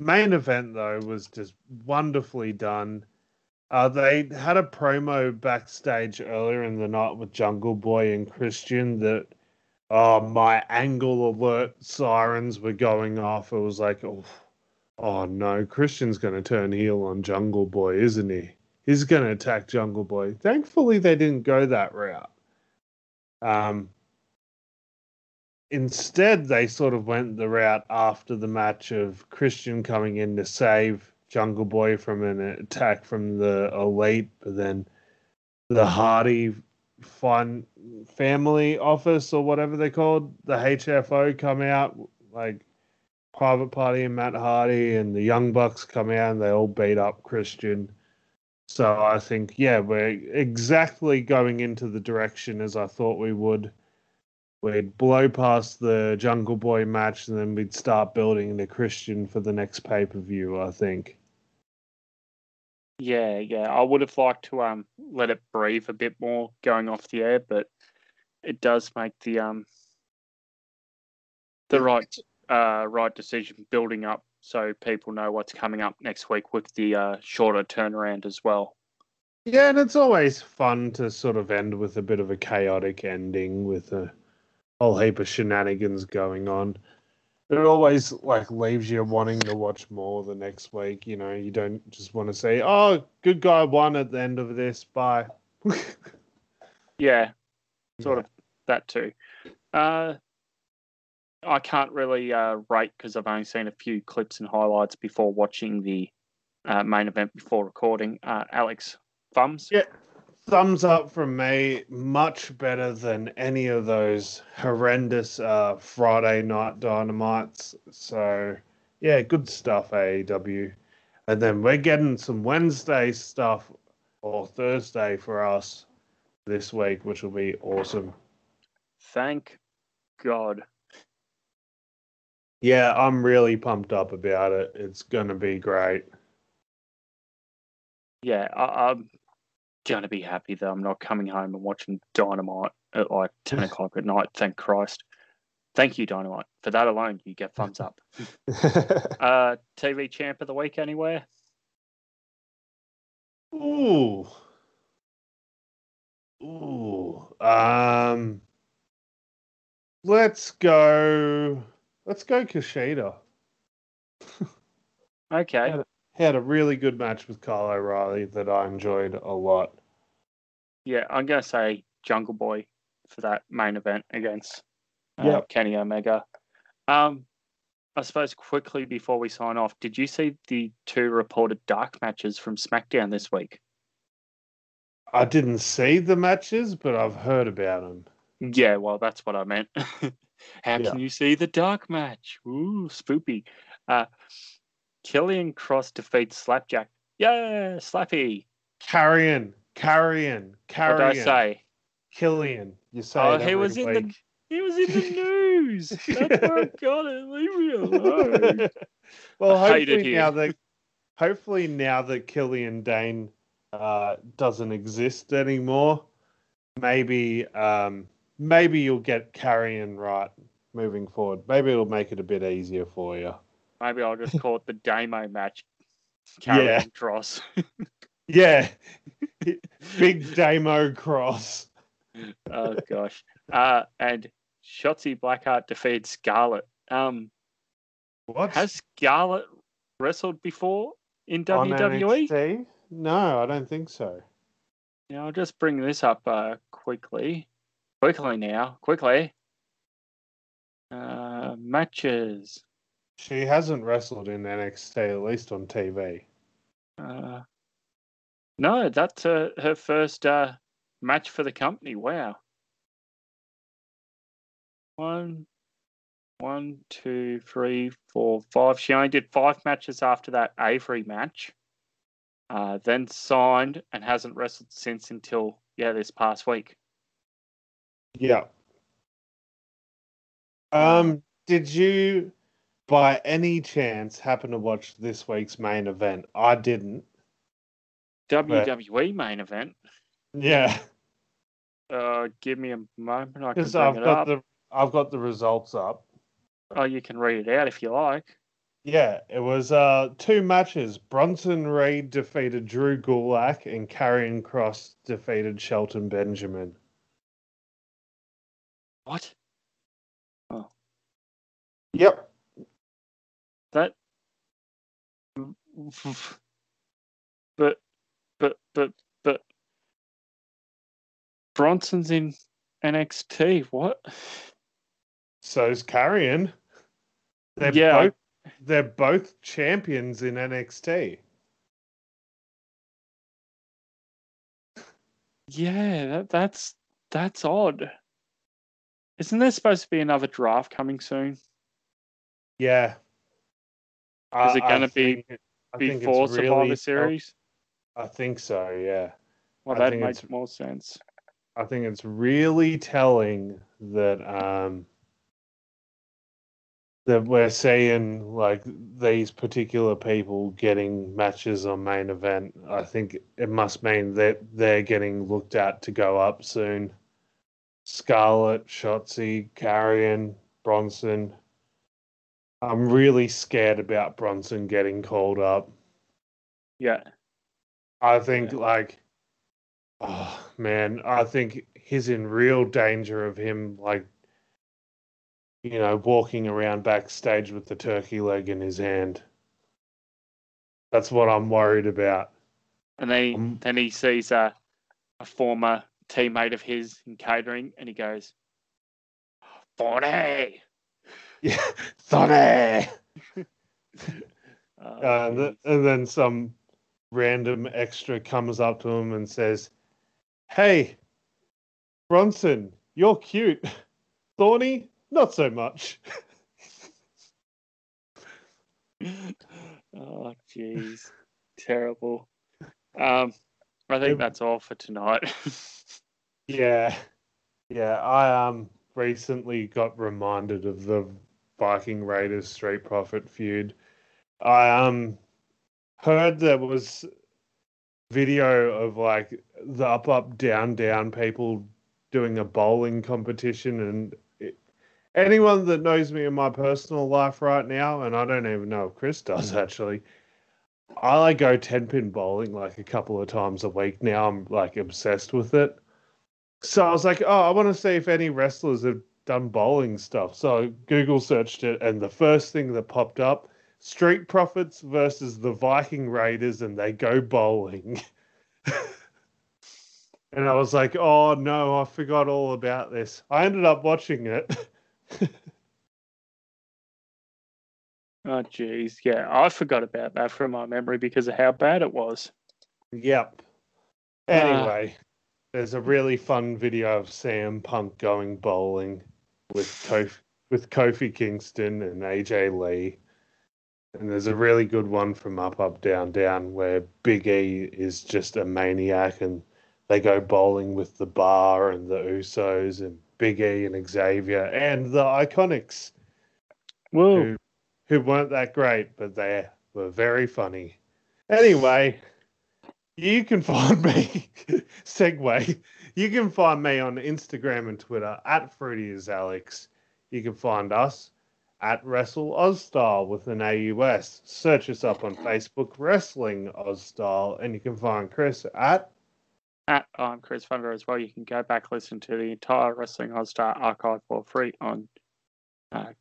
main event though was just wonderfully done. Uh, they had a promo backstage earlier in the night with Jungle Boy and Christian that oh my angle alert sirens were going off. It was like, oh, oh no, Christian's going to turn heel on Jungle Boy, isn't he? He's going to attack Jungle Boy. Thankfully, they didn't go that route. Um, instead, they sort of went the route after the match of Christian coming in to save Jungle Boy from an attack from the Elite, but then the Hardy fun family office or whatever they called the HFO come out like private party and Matt Hardy and the Young Bucks come out and they all beat up Christian. So I think yeah, we're exactly going into the direction as I thought we would. We'd blow past the Jungle Boy match and then we'd start building the Christian for the next pay per view, I think. Yeah, yeah. I would have liked to um let it breathe a bit more going off the air, but it does make the um the right uh right decision building up so people know what's coming up next week with the uh, shorter turnaround as well. Yeah, and it's always fun to sort of end with a bit of a chaotic ending with a whole heap of shenanigans going on it always like leaves you wanting to watch more the next week. You know, you don't just want to say, "Oh, good guy won at the end of this." Bye. yeah, sort yeah. of that too. Uh, I can't really uh, rate because I've only seen a few clips and highlights before watching the uh, main event before recording. Uh, Alex, thumbs? Yeah, thumbs up from me. Much better than any of those horrendous uh, Friday night dynamites. So, yeah, good stuff, AEW. And then we're getting some Wednesday stuff or Thursday for us this week, which will be awesome. Thank God. Yeah, I'm really pumped up about it. It's going to be great. Yeah, I, I'm gonna be happy that I'm not coming home and watching Dynamite at like ten o'clock at night. Thank Christ. Thank you, Dynamite. For that alone, you get thumbs up. uh, TV champ of the week anywhere? Ooh. Ooh. Um let's go let's go Kushida. Okay. He had a really good match with Kyle O'Reilly that I enjoyed a lot. Yeah, I'm gonna say Jungle Boy for that main event against uh, Yep. Kenny Omega. Um, I suppose quickly before we sign off, did you see the two reported dark matches from SmackDown this week? I didn't see the matches, but I've heard about them. Yeah, well, that's what I meant. How Yeah. can you see the dark match? Ooh, spoopy. Uh, Killian Cross defeats Slapjack. Yeah, Slappy. Karrion, Karrion, What Karrion. did I say? Killian. You say Oh, he was in the he was in the news. That's where I got it. Leave me alone. well, I hopefully now that hopefully now that Killian Dain uh, doesn't exist anymore, maybe um, maybe you'll get Karrion right moving forward. Maybe it'll make it a bit easier for you. Maybe I'll just call it the Damo match. Carrying Yeah. Cross. Yeah, big Damo cross. oh gosh. Uh, and Shotzi Blackheart defeats Scarlett. Um, What has Scarlett wrestled before in On WWE? NXT? No, I don't think so. Now I'll just bring this up uh, quickly. Quickly now, quickly. Uh, matches. She hasn't wrestled in NXT, at least on TV. Uh, no, that's uh, her first uh, match for the company. Wow. One, one, two, three, four, five. She only did five matches after that Avery match. Uh, then signed and hasn't wrestled since until yeah this past week. Yeah. Um, did you by any chance happen to watch this week's main event? I didn't. WWE main event. Yeah, Uh, give me a moment. I can bring I've it got up. the I've got the results up. Oh, you can read it out if you like. Yeah, it was uh two matches. Bronson Reed defeated Drew Gulak and Karrion Kross defeated Shelton Benjamin. What? Oh. Yep. That. But, but, but, but. Bronson's in NXT. What? So's Karrion. They're Yeah, I- both they're both champions in NXT. Yeah, that, that's that's odd. Isn't there supposed to be another draft coming soon? Yeah. Is it I gonna be it- I think Before Survivor really- Series? I think so, yeah. Well, that makes more sense. I think it's really telling that um that we're seeing like these particular people getting matches on main event. I think it must mean that they're getting looked at to go up soon. Scarlett, Shotzi, Karrion, Bronson. I'm really scared about Bronson getting called up. Yeah. I think like oh man, I think he's in real danger of him like you know, walking around backstage with the turkey leg in his hand. That's what I'm worried about. And then he, Um, then he sees a, a former teammate of his in catering and he goes, 40. Yeah, Sonny. Uh, Uh, and, th- and then some random extra comes up to him and says, "Hey, Bronson, you're cute. Thorny, not so much." oh, jeez. Terrible. Um, I think that's all for tonight. Yeah, yeah. I um recently got reminded of the Viking Raiders Street Profit feud. I um heard there was video of like the up up down down people doing a bowling competition and it, anyone that knows me in my personal life right now and I don't even know if Chris does actually I like go 10 pin bowling like a couple of times a week now I'm like obsessed with it so I was like oh I want to see if any wrestlers have done bowling stuff so I Google searched it and the first thing that popped up Street Profits versus the Viking Raiders, and they go bowling. and I was like, oh no, I forgot all about this. I ended up watching it. oh, jeez. Yeah, I forgot about that from my memory because of how bad it was. Yep. Anyway, uh, there's a really fun video of CM Punk going bowling with Kofi, with Kofi Kingston and AJ Lee. And there's a really good one from Up, Up, Down, Down where Big E is just a maniac and they go bowling with the bar and the Usos and Big E and Xavier and the Iconics. Whoa. Who, who weren't that great, but they were very funny. Anyway, you can find me, segue, you can find me on Instagram and Twitter at Fruity is Alex. You can find us at Wrestle Aus Style with an AUS. Search us up on Facebook, Wrestling Aus Style, and you can find Chris at. At I'm Chris Funder as well. You can go back listen to the entire Wrestling Aus Style archive for free on uh,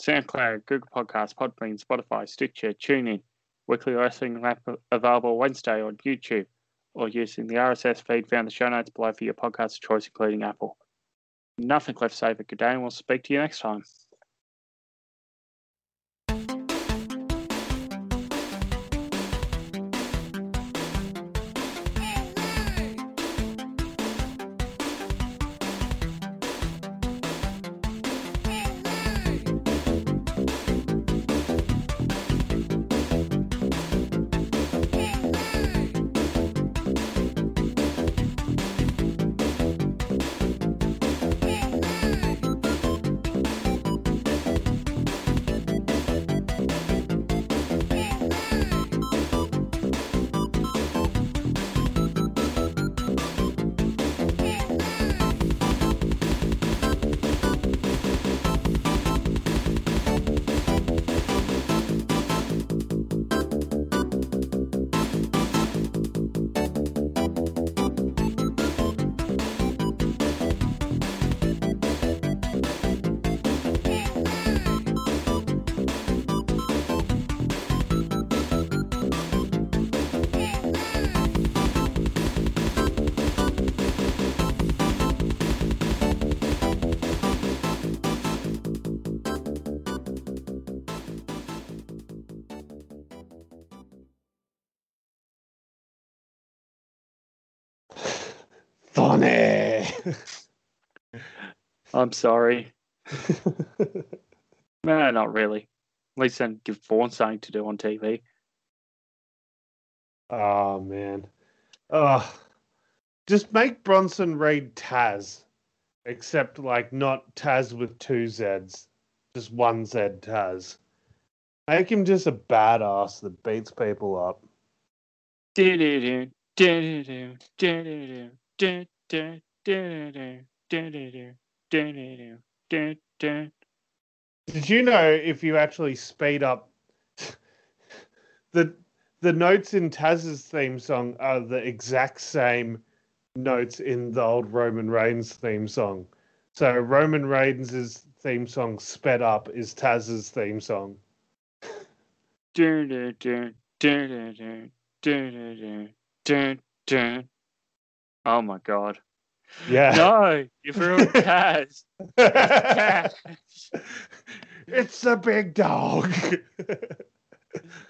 SoundCloud, Google Podcasts, Podbean, Spotify, Stitcher, TuneIn. Weekly Wrestling Wrap available Wednesday on YouTube or using the RSS feed found in the show notes below for your podcast choice, including Apple. Nothing left to say but good day, and we'll speak to you next time. I'm sorry. no, not really. At least then give Vaughn something to do on TV. Oh ah, man. Oh. Just make Bronson Reed Taz. Except like not Taz with two Z's. Just one Z Taz. Make him just a badass that beats people up. Do did you know if you actually speed up the the notes in Taz's theme song are the exact same notes in the old Roman Reigns theme song. So Roman Reigns' theme song sped up is Taz's theme song. Oh my god. Yeah. No, you've ruined Taz. it's the big dog.